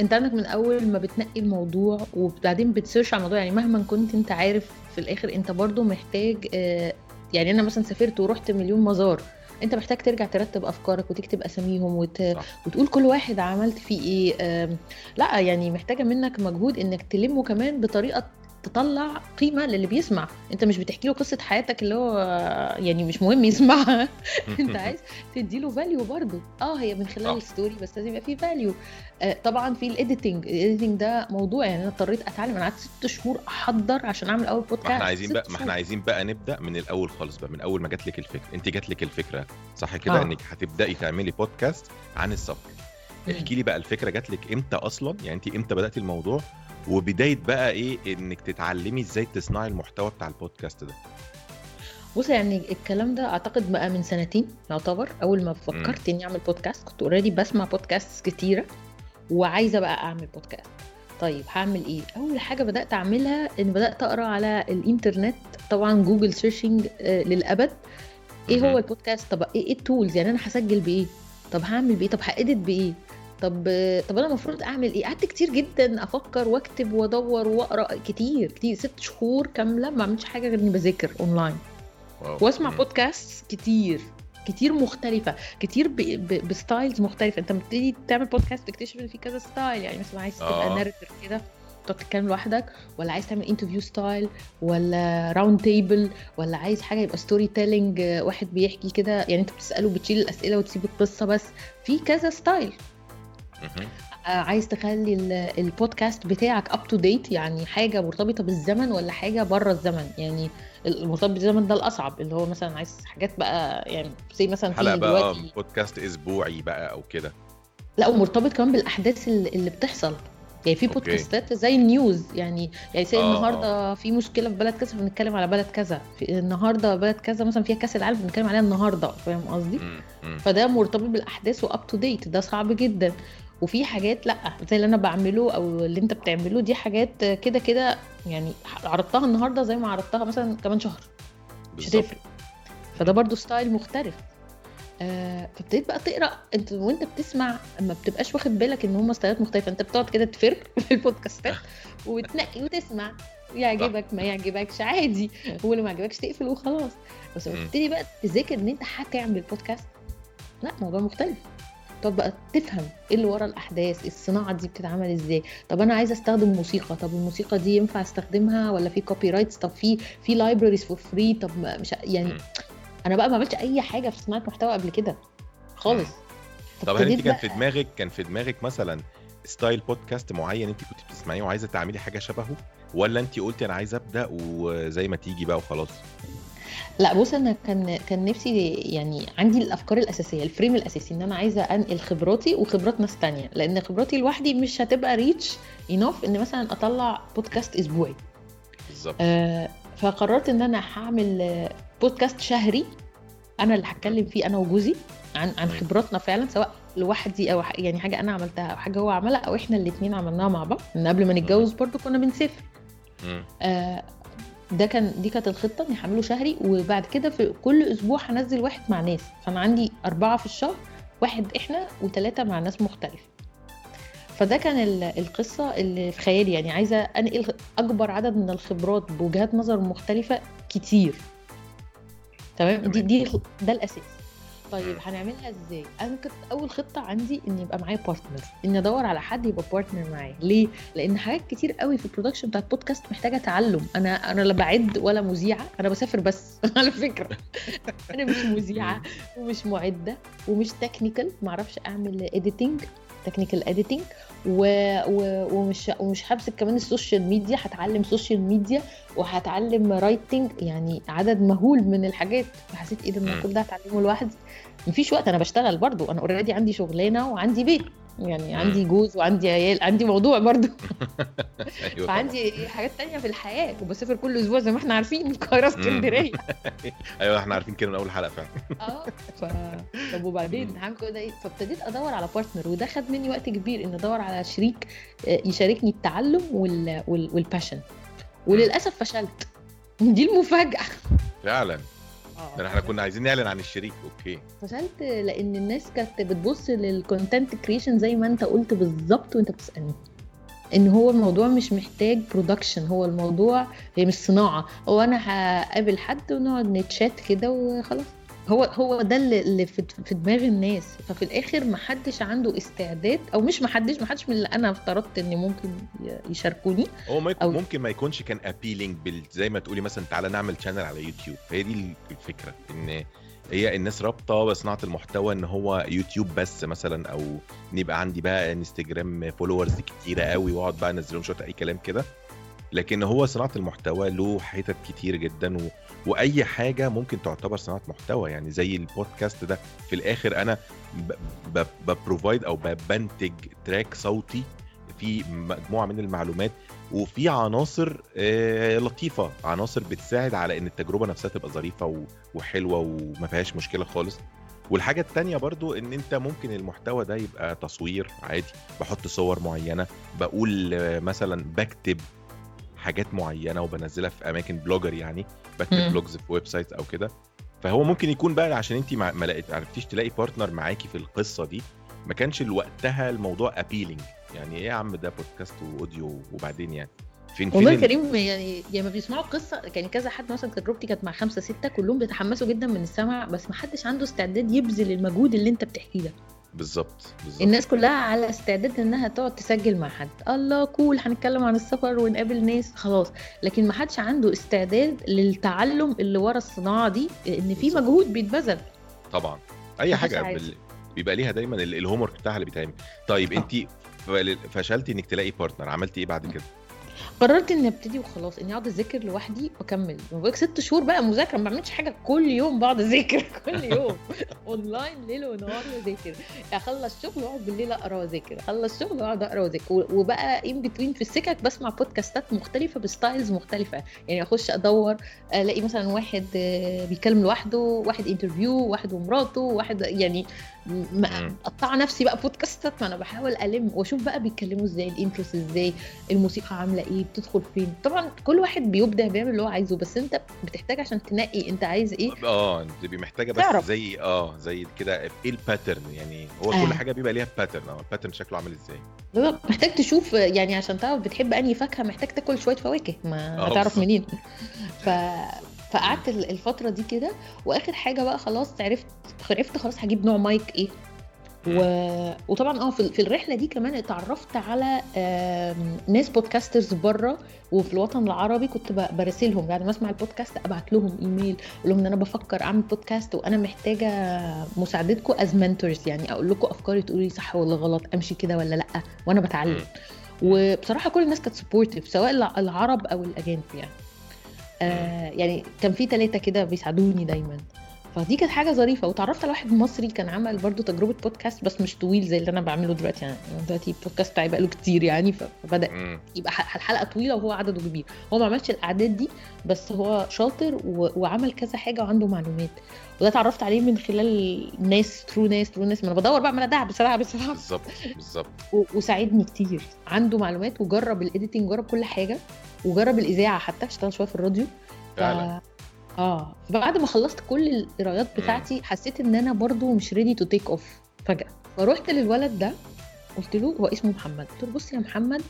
أنت عندك من أول ما بتنقي الموضوع وبعدين بت search على الموضوع يعني مهما كنت أنت عارف في الآخر أنت برضو محتاج آه، يعني أنا مثلا سافرت ورحت مليون مزار. انت محتاج ترجع ترتب افكارك وتكتب اساميهم وت... صح. وتقول كل واحد عملت فيه إيه آم، لا يعني محتاجة منك مجهود انك تلمه كمان بطريقة تطلع قيمة للي بيسمع. انت مش بتحكي له قصة حياتك اللي هو آه، يعني مش مهم يسمعها انت عايز تديله value برضه. آه هي من خلال صح. ال story بس لازم يبقى فيه value آه طبعا في ال editing ال editing ده موضوع يعني أنا اضطريت أتعلم. أنا قعدت ست شهور أحضر عشان أعمل أول بودكاست ما إحنا عايزين بقى ما إحنا. عايزين بقى نبدأ من الأول خالص بقى من أول ما جات لك الفكرة. أنت جات لك الفكرة. صح كده؟ آه. إنك هتبدأي تعملي بودكاست عن السفر. احكي لي بقى الفكرة جات لك إمتى أصلا؟ يعني أنت إمتى بدأتي الموضوع؟ وبداية بقى إيه إنك تتعلمي إزاي تصنعي المحتوى بتاع البودكاست ده. بص يعني الكلام ده أعتقد بقى من سنتين يعتبر. أول ما فكرت إني أعمل بودكاست كنت already بسمع بودكاست كتيرة وعايزة بقى أعمل بودكاست طيب هعمل إيه؟ أول حاجة بدأت أعملها إن بدأت أقرأ على الإنترنت طبعا جوجل searching للأبد. إيه. هو البودكاست طب إيه ال tools يعني أنا هسجل بإيه؟ طب هعمل بإيه؟ طب ه edit بإيه؟ طب طب أنا المفروض أعمل إيه قعدت كتير جدا أفكر وأكتب وأدور وأقرأ كتير كتير ست شهور كاملة ما عملتش حاجة غير إني بذاكر أونلاين. وأسمع. بودكاست كتير كتير مختلفة كتير ب... ب... ب styles مختلفة أنت بتبتدي تعمل بودكاست تكتشف إن في كذا style يعني مثلا عايز تبقى آه. narrator كده تقعد تتكلم لوحدك ولا عايز تعمل interview style ولا round table ولا عايز حاجة يبقى storytelling واحد بيحكي كده يعني انت بتسأله بتشيل الأسئلة وتسيب القصة بس في كذا style. آه، عايز تخلي ال- البودكاست بتاعك up to date يعني حاجة مرتبطة بالزمن ولا حاجة بره الزمن؟ يعني المرتبط بالزمن ده الأصعب اللي هو مثلا عايز حاجات بقى يعني زي مثلا حلقة بقى بودكاست أسبوعي بقى أو كده. لا ومرتبط كمان بالأحداث اللي بتحصل. يعني في. بودكاستات زي ال news يعني يعني زي آه، النهارده في مشكلة في بلد كذا فبنتكلم على بلد كذا. في النهارده بلد كذا مثلا فيها كأس العالم بنتكلم عليها النهارده فاهم قصدي؟ فده مرتبط بالأحداث و up to date ده صعب جدا. وفي حاجات لأ زي اللي أنا بعمله أو اللي أنت بتعمله دي حاجات كده كده يعني عرضتها النهارده زي ما عرضتها مثلا كمان شهر. مش. هتفرق. فده برضو style مختلف. آه فابتديت بقى تقرأ. انت وأنت بتسمع ما بتبقاش واخد بالك إن هم style ات مختلفة. أنت بتقعد كده تفر في البودكاستات وتنقي وتسمع. يعجبك ما يعجبكش عادي. واللي ما عجبكش تقفل وخلاص. بس لما مم. تبتدي بقى تذاكر إن أنت هتعمل بودكاست لأ موضوع مختلف. تقعد بقى تفهم إيه اللي ورا الأحداث الصناعة دي بتتعمل إزاي؟ طب أنا عايزة أستخدم موسيقى طب الموسيقى دي ينفع أستخدمها ولا في copyrights طب في في libraries for free طب مش يعني. أنا بقى ما عملتش أي حاجة في صناعة محتوى قبل كده خالص. طب هل أنت كان في دماغك كان في دماغك مثلا style podcast معين أنت كنت بتسمعيه وعايزة تعملي حاجة شبهه؟ ولا أنت قلتي أنا عايزه أبدأ وزي ما تيجي بقى وخلاص؟ لا بص أنا كان كان نفسي يعني عندي الأفكار الأساسية ال frame الأساسي إن أنا عايزة أنقل خبراتي وخبرات ناس تانية لأن خبراتي لوحدي مش هتبقى rich enough إن مثلا أطلع بودكاست أسبوعي بالظبط آه فقررت إن أنا هعمل بودكاست شهري أنا اللي هتكلم فيه أنا وجوزي عن عن. خبراتنا فعلا سواء لوحدي أو يعني حاجة أنا عملتها أو حاجة هو عملها أو إحنا الاثنين عملناها مع بعض من قبل ما نتجوز برضو كنا بنسافر. آه، ده كان دي كانت الخطة اني هعمله شهري وبعد كده في كل أسبوع هنزل واحد مع ناس. فأنا عندي أربعة في الشهر واحد إحنا وثلاثه مع ناس مختلفة. فده كان ال- القصة اللي في خيالي. يعني عايزة أنقل أكبر عدد من الخبرات بوجهات نظر مختلفة كتير. تمام؟ دي. دي ده الأساس. طيب. هنعملها إزاي؟ أنا كنت أول خطة عندي إن يبقى معايا partner إن أدور على حد يبقى partner معايا. ليه؟ لأن حاجات كتير قوي في ال production بتاعت بودكاست محتاجة تعلم. أنا أنا لا معدة ولا مذيعة أنا بسافر بس على فكرة. أنا مش مذيعة ومش معدة ومش technical ما أعرفش أعمل editing technical editing و... و... ومش ومش همسك كمان ال social media هتعلم social media وهتعلم writing يعني عدد مهول من الحاجات. فحسيت إيه ده. كل ده هتعلمه لوحدي. مفيش وقت أنا بشتغل برضو. أنا already عندي شغلانة وعندي بيت. يعني. عندي جوز وعندي عيال عندي موضوع برضو. طبعا. فعندي حاجات تانية في الحياة وبسافر كل أسبوع زي ما إحنا عارفين من القاهره اسكندرية. أيوه إحنا عارفين كده من أول حلقة فعلا. آه ف طب وبعدين هعمل كده إيه؟ فابتديت أدور على partner وده خد مني وقت كبير ان أدور على شريك آه، يشاركني التعلم وال... وال... وال passion وللأسف فشلت. دي المفاجأة. فعلا. ده إحنا كنا عايزين نعلن عن الشريك okay. فشلت لأن الناس كانت بتبص لل content creation زي ما أنت قلت بالظبط وأنت بتسألني. إن هو الموضوع مش محتاج production هو الموضوع هي مش صناعة. هو أنا هقابل حد ونقعد نتشات كده وخلاص. هو هو ده اللي في دماغ الناس. ففي الآخر ما حدش عنده استعداد أو مش ما حدش ما حدش من اللي أنا افترضت إن ممكن يشاركوني. هو ما أو- ممكن ما يكونش كان appealing بال... زي ما تقولي مثلا تعالى نعمل channel على يوتيوب. هي دي الفكرة إن هي الناس رابطة بصناعه المحتوى إن هو يوتيوب بس مثلا أو إن يبقى عندي بقى إنستجرام followers كتيرة قوي وأقعد بقى انزل لهم شوية أي كلام كده. لكن هو صناعة المحتوى له حتت كتير جدا. وأي حاجة ممكن تعتبر صناعة محتوى يعني زي البودكاست ده. في الآخر أنا. ببروفايد أو بنتج تراك صوتي في مجموعة من المعلومات وفي عناصر لطيفة عناصر بتساعد على إن التجربة نفسها تبقى ظريفة وحلوة وما فيهاش مشكلة خالص. والحاجة التانية برضو إن أنت ممكن المحتوى ده يبقى تصوير عادي. بحط صور معينة بقول مثلا بكتب حاجات معينة وبنزلها في أماكن blogger يعني. بكتب. blogs في website أو كده. فهو ممكن يكون بقى عشان انت ما لقيت- عرفتيش تلاقي partner معاكي في القصة دي ما كانش وقتها الموضوع appealing يعني إيه يا عم ده podcast و audio وبعدين يعني؟ فين فين والله ال- كريم يعني لما بيسمعوا القصة. يعني كذا حد مثلا تجربتي كانت مع خمسة ستة كلهم بيتحمسوا جدا من السمع بس ما حدش عنده استعداد يبذل المجهود اللي أنت بتحكيه ده. بالظبط الناس كلها على استعداد إنها تقعد تسجل مع حد. الله cool هنتكلم عن السفر ونقابل ناس خلاص. لكن ما حدش عنده استعداد للتعلم اللي ورا الصناعة دي إن في. مجهود بيتبذل. طبعا. أي حاجة. بال... بيبقى ليها دايما ال- ال homework بتاعها اللي بيتعمل. طيب آه. انت فشلتي إنك تلاقي partner عملتي إيه بعد كده؟ قررت إني أبتدي وخلاص إني أقعد أذاكر لوحدي وأكمل. بقولك ست شهور بقى مذاكرة ما بعملش حاجة كل يوم بقعد أذاكر كل يوم. اونلاين ليل ونهار واذاكر أخلص شغل وأقعد بالليل أقرأ وأذاكر. أخلص شغل وأقعد أقرأ وأذاكر. وبقى in between في السكك بسمع بودكاستات مختلفة ب styles مختلفة. يعني أخش أدور ألاقي مثلا واحد آه، بيتكلم لوحده واحد interview واحد ومراته واحد يعني. مقطعه نفسي بقى بودكاستات ما أنا بحاول ألم وأشوف بقى بيتكلموا إزاي ال intros إزاي الموسيقى عاملة إيه بتدخل فين طبعا كل واحد بيبدع بيعمل اللي هو عايزه بس أنت بتحتاج عشان تنقي أنت عايز إيه آه أنت محتاجة بس تعرف. زي آه زي كده إيه ال pattern يعني هو آه. كل حاجة بيبقى ليها pattern آه ال pattern شكله عامل إزاي. محتاج تشوف يعني عشان تعرف بتحب أنهي فاكهة محتاج تاكل شوية فواكه ما آه، هتعرف. منين ف فقعدت ال- الفترة دي كده وآخر حاجة بقى خلاص عرفت عرفت خلاص هجيب نوع مايك إيه. و... وطبعا آه في الرحلة دي كمان اتعرفت على ناس podcasters بره وفي الوطن العربي كنت ب- براسلهم. بعد ما أسمع البودكاست أبعت لهم ايميل أقول لهم إن أنا بفكر أعمل بودكاست وأنا محتاجة مساعدتكم as mentors يعني أقول لكم أفكاري تقولوا لي صح ولا غلط أمشي كده ولا لأ وأنا بتعلم. وبصراحة كل الناس كانت supportive سواء الع- العرب أو الأجانب يعني. آه يعني كان في ثلاثة كده بيساعدوني دايما. فدي كانت حاجة ظريفة. وتعرفت على واحد مصري كان عمل برضو تجربة بودكاست بس مش طويل زي اللي أنا بعمله دلوقتي. يعني دلوقتي البودكاست بتاعي بقاله كتير يعني فبدأ. يبقى الحلقة طويلة وهو عدده كبير. هو ما عملش الأعداد دي بس هو شاطر. وعمل كذا حاجة وعنده معلومات. وده اتعرفت عليه من خلال ناس through ناس through ناس. ما أنا بدور بقى ما أنا دعب بصراحة بصراحه بالظبط بالظبط. وساعدني كتير. عنده معلومات وجرب ال editing جرب كل حاجة. وجرب الإذاعة حتى اشتغل شوية في الراديو. ف... فعلا. آه. بعد ما خلصت كل القرايات بتاعتي حسيت إن أنا برضو مش ready to take off فجأة. فروحت للولد ده قلت له هو اسمه محمد. قلت له بص يا محمد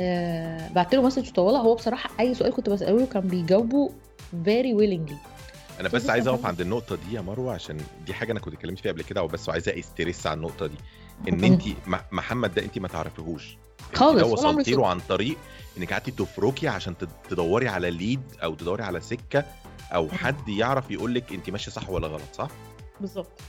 آه بعت له message طويلة هو بصراحة أي سؤال كنت بسأله له كان بيجاوبه very willingly. أنا بس عايز أقف. عند النقطة دي يا مروة عشان دي حاجة أنا كنت اتكلمت فيها قبل كده وبس وعايز أ stress على النقطة دي. إن. انت مح- محمد ده انت ما تعرفيهوش خالص، عمري وصلتي له. عن طريق إنك قعدتي تفركي عشان تد- تدوري على lead أو تدوري على سكة أو حد يعرف يقول لك انت ماشية صح ولا غلط صح بالظبط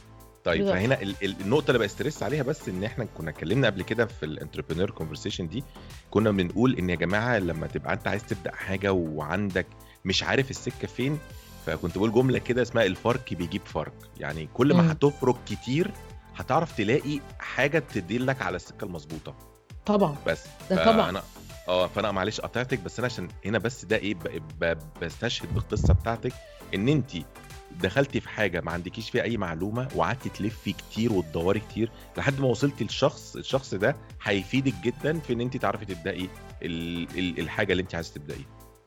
طيب بالظبط. فهنا ال- ال- النقطة اللي ب stress عليها بس إن إحنا كنا اتكلمنا قبل كده في ال entrepreneur conversation دي كنا بنقول إن يا جماعة لما تبقى أنت عايز تبدأ حاجة وعندك مش عارف السكة فين فكنت بقول جملة كده اسمها الفرق بيجيب فرق يعني كل ما مم. هتفرك كتير هتعرف تلاقي حاجة تدلك على السكة المظبوطة. طبعا. بس. ده طبعا. فانا آه فأنا معلش قطعتك بس أنا عشان هنا بس ده إيه بستشهد بالقصة بتاعتك إن أنت دخلتي في حاجة ما عندكيش فيها أي معلومة وقعدتي تلفي كتير وتدوري كتير لحد ما وصلتي للشخص الشخص ده هيفيدك جدا في إن أنت تعرفي تبدأي ال- ال- الحاجة اللي أنت عايزة تبدأيها.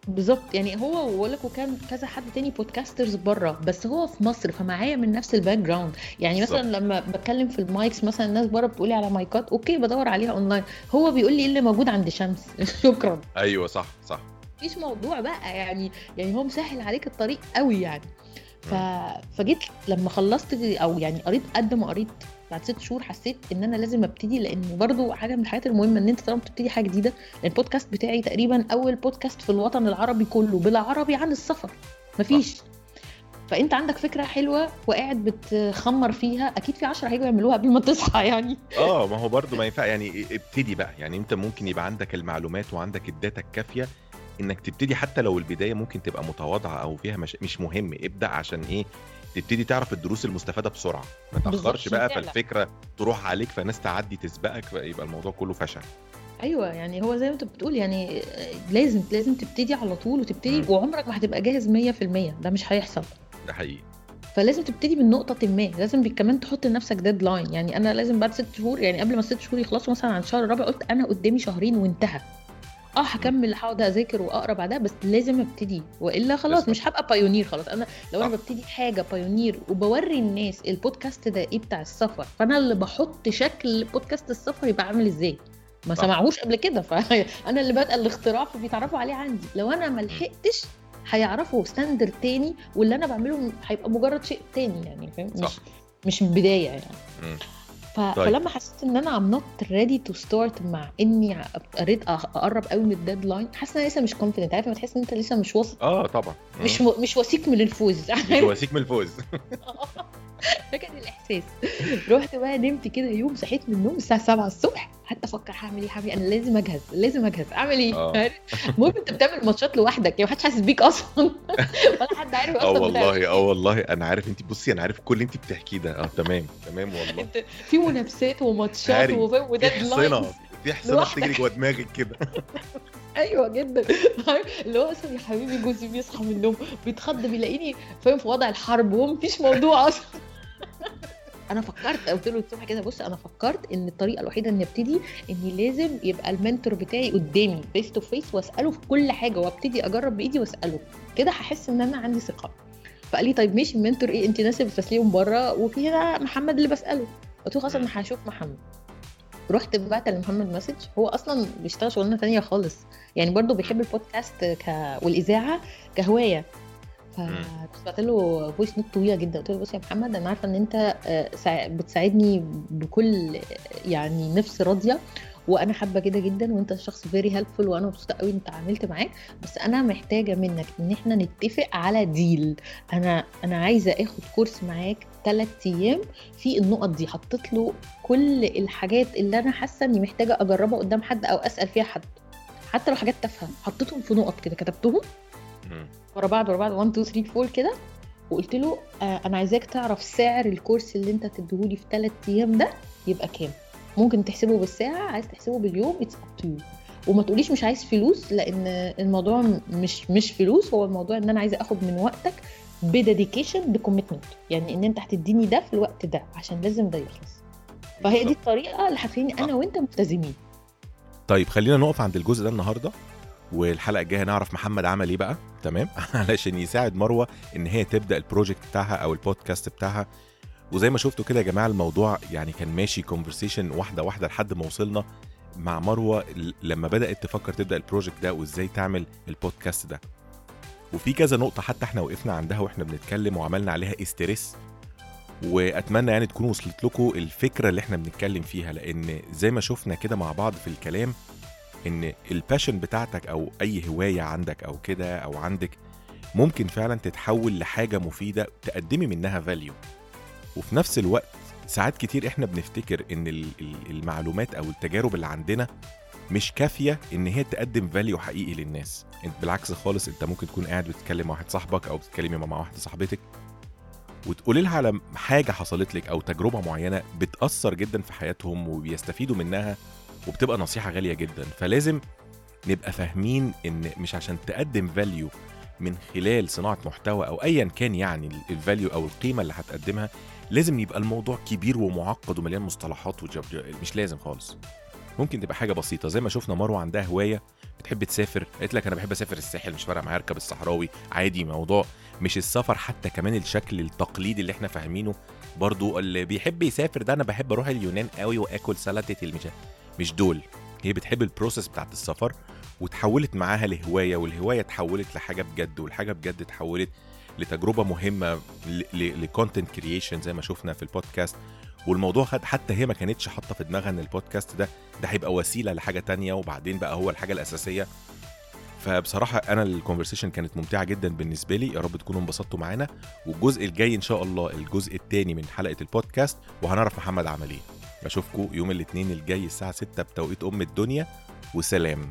بالظبط. يعني هو بقول لك وكان كذا حد تاني podcasters بره بس هو في مصر فمعايا من نفس ال background يعني مثلا بالظبط. لما بتكلم في ال mics مثلا الناس بره بتقولي على مايكات أوكي بدور عليها اونلاين هو بيقول لي إيه اللي موجود عند شمس. شكرا. أيوه صح صح. مفيش موضوع بقى يعني يعني هو مسهل عليك الطريق قوي يعني. ف... فجيت لما خلصت أو يعني قريت قد ما قريت بعد ست شهور حسيت إن أنا لازم أبتدي لأن برضو حاجة من الحاجات المهمة إن أنت طالما بتبتدي حاجة جديدة البودكاست بتاعي تقريبا أول بودكاست في الوطن العربي كله بالعربي عن السفر مفيش. فأنت عندك فكرة حلوة وقاعد بتخمر فيها أكيد في 10 هيجوا يعملوها قبل ما تصحى يعني. آه ما هو برضو ما ينفع يعني ابتدي بقى يعني أنت ممكن يبقى عندك المعلومات وعندك الداتا الكافية إنك تبتدي حتى لو البداية ممكن تبقى متواضعة أو فيها مش, مش مهم ابدأ عشان إيه؟ تبتدي تعرف الدروس المستفادة بسرعة. ما تأخرش بقى. فالفكرة تروح عليك فناس تعدي تسبقك فيبقى الموضوع كله فشل. أيوه يعني هو زي ما انت بتقول يعني لازم لازم تبتدي على طول وتبتدي مم. وعمرك ما هتبقى جاهز 100% ده مش هيحصل. ده حقيقي. فلازم تبتدي من نقطة ما. لازم كمان تحط لنفسك deadline يعني أنا لازم بعد ست شهور يعني قبل ما الست شهور يخلصوا مثلا عن الشهر الرابع قلت أنا قدامي شهرين وانتهى. آه هكمل هقعد أذاكر وأقرأ بعدها بس لازم أبتدي وإلا خلاص. مش هبقى pioneer خلاص أنا لو أنا. ببتدي حاجة pioneer وبوري الناس البودكاست ده إيه بتاع السفر فأنا اللي بحط شكل بودكاست السفر يبقى عامل إزاي ما صح. سمعوش قبل كده فانا اللي بادئه الاختراع فبيتعرفوا عليه عندي لو أنا ما لحقتش هيعرفوا standard تاني واللي أنا بعمله هيبقى مجرد شيء تاني يعني فاهم. مش مش البداية يعني. ف... طيب. فلما حسيت إن أنا I'm not ready to start مع إني قريت أقرب قوي من ال deadline حاسة إن أنا لسه مش confident عارف لما تحس إن أنت لسه مش واثق؟ آه طبعا. مش و... مش واثق من الفوز. مش واثق من الفوز. كان الإحساس. رحت بقى نمت كده يوم صحيت من النوم الساعة 7 الصبح قعدت أفكر هعمل إيه هعمل إيه؟ أنا لازم أجهز لازم أجهز. أعمل إيه؟ آه. المهم أنت بتعمل ماتشات لوحدك يعني محدش حاسس بيك أصلا. ولا حد عارف آه أصلا بتعمل والله آه والله. أنا عارف أنت بصي أنا عارف كل اللي أنت بتحكيه ده. آه تمام تمام والله. أنت في منافسات وماتشات. وفاهم في حصنه في لوحدك. بتجري جوه دماغك كده. أيوه جدا؟ اللي هو أصلا يا حبيبي جوزي بيصحى من النوم بيتخض بيلاقيني فاهم في وضع الحرب ومفيش موضوع أصلا. أنا فكرت قلت له الصبح كده بص أنا فكرت إن الطريقة الوحيدة إني أبتدي إني لازم يبقى ال mentor بتاعي قدامي face to face وأسأله في كل حاجة وأبتدي أجرب بإيدي وأسأله. كده هحس إن أنا عندي ثقة. فقال لي طيب ماشي ال mentor إيه؟ انت ناس بتسليهم بره وكده محمد اللي بسأله. قلت له خلاص أنا هشوف محمد. رحت بعت لمحمد message هو أصلا بيشتغل شغلانة تانية خالص. يعني برضه بيحب البودكاست ك... والإذاعة كهواية. فبعت له voice note طويلة جدا. قلت له بص يا محمد أنا عارفة إن أنت آه، سا- بتساعدني بكل يعني نفس راضية وأنا حابة كده جدا وأنت شخص very helpful وأنا مبسوطة قوي إن اتعاملت معاك. بس أنا محتاجة منك إن إحنا نتفق على deal أنا أنا عايزة آخد course معاك ثلاث أيام في النقط دي. حطيت له كل الحاجات اللي أنا حاسة إني محتاجة أجربها قدام حد أو أسأل فيها حد. حتى لو حاجات تافهة حطيتهم في نقط كده. كتبتهم. ورا بعض ورا بعض. 1 2 3 4 كده. وقلت له آه أنا عايزاك تعرف سعر ال course اللي أنت تديهولي في 3 أيام ده يبقى كام. ممكن تحسبه بالساعة عايز تحسبه باليوم it's up to you ما تقوليش مش عايز فلوس لأن الموضوع مش مش فلوس. هو الموضوع إن أنا عايزة أخد من وقتك ب dedication ب commitment يعني إن أنت هتديني ده في الوقت ده عشان لازم ده يخلص. فهي دي. الطريقة اللي هتخليني أنا وأنت ملتزمين. طيب خلينا نقف عند الجزء ده النهارده والحلقة الجاية نعرف محمد عمل إيه بقى تمام؟ علشان يساعد مروة إن هي تبدأ ال project بتاعها أو البودكاست بتاعها. وزي ما شفتوا كده يا جماعة الموضوع يعني كان ماشي conversation واحدة واحدة لحد ما وصلنا مع مروة لما بدأت تفكر تبدأ ال project ده وإزاي تعمل البودكاست ده. وفي كذا نقطة حتى إحنا وقفنا عندها وإحنا بنتكلم وعملنا عليها stress. وأتمنى يعني تكون وصلت لكم الفكرة اللي إحنا بنتكلم فيها لأن زي ما شفنا كده مع بعض في الكلام إن ال passion بتاعتك أو أي هواية عندك أو كده أو عندك ممكن فعلا تتحول لحاجة مفيدة تقدمي منها value وفي نفس الوقت ساعات كتير إحنا بنفتكر إن ال- ال- المعلومات أو التجارب اللي عندنا مش كافية إن هي تقدم value حقيقي للناس. انت بالعكس خالص أنت ممكن تكون قاعد بتتكلم مع واحد صاحبك أو بتتكلمي مع واحدة صاحبتك وتقولي لها على حاجة حصلت لك أو تجربة معينة بتأثر جدا في حياتهم وبيستفيدوا منها وبتبقى نصيحة غالية جدا. فلازم نبقى فاهمين إن مش عشان تقدم value من خلال صناعة محتوى أو ايا كان يعني ال value أو القيمة اللي هتقدمها لازم يبقى الموضوع كبير ومعقد ومليان مصطلحات وجب مش لازم خالص. ممكن تبقى حاجة بسيطة. زي ما شفنا مروة عندها هواية بتحب تسافر. قالت لك أنا بحب أسافر الساحل مش فارقة معايا أركب الصحراوي. عادي موضوع. مش السفر حتى كمان الشكل التقليدي اللي إحنا فاهمينه. برضو اللي بيحب يسافر ده أنا بحب أروح اليونان قوي وآكل سلطة المش مش دول. هي بتحب ال process بتاعت السفر وتحولت معاها لهواية والهواية اتحولت لحاجة بجد والحاجة بجد اتحولت لتجربة مهمة ل content creation زي ما شفنا في البودكاست والموضوع خد حتى هي ما كانتش حاطة في دماغها إن البودكاست ده ده هيبقى وسيلة لحاجة تانية وبعدين بقى هو الحاجة الأساسية. فبصراحة أنا ال conversation كانت ممتعة جدا بالنسبة لي. يا رب تكونوا انبسطتوا معانا. والجزء الجاي إن شاء الله الجزء الثاني من حلقة البودكاست وهنعرف محمد عمل إيه اشوفكم يوم الاثنين الجاي الساعة 6 بتوقيت أم الدنيا وسلام.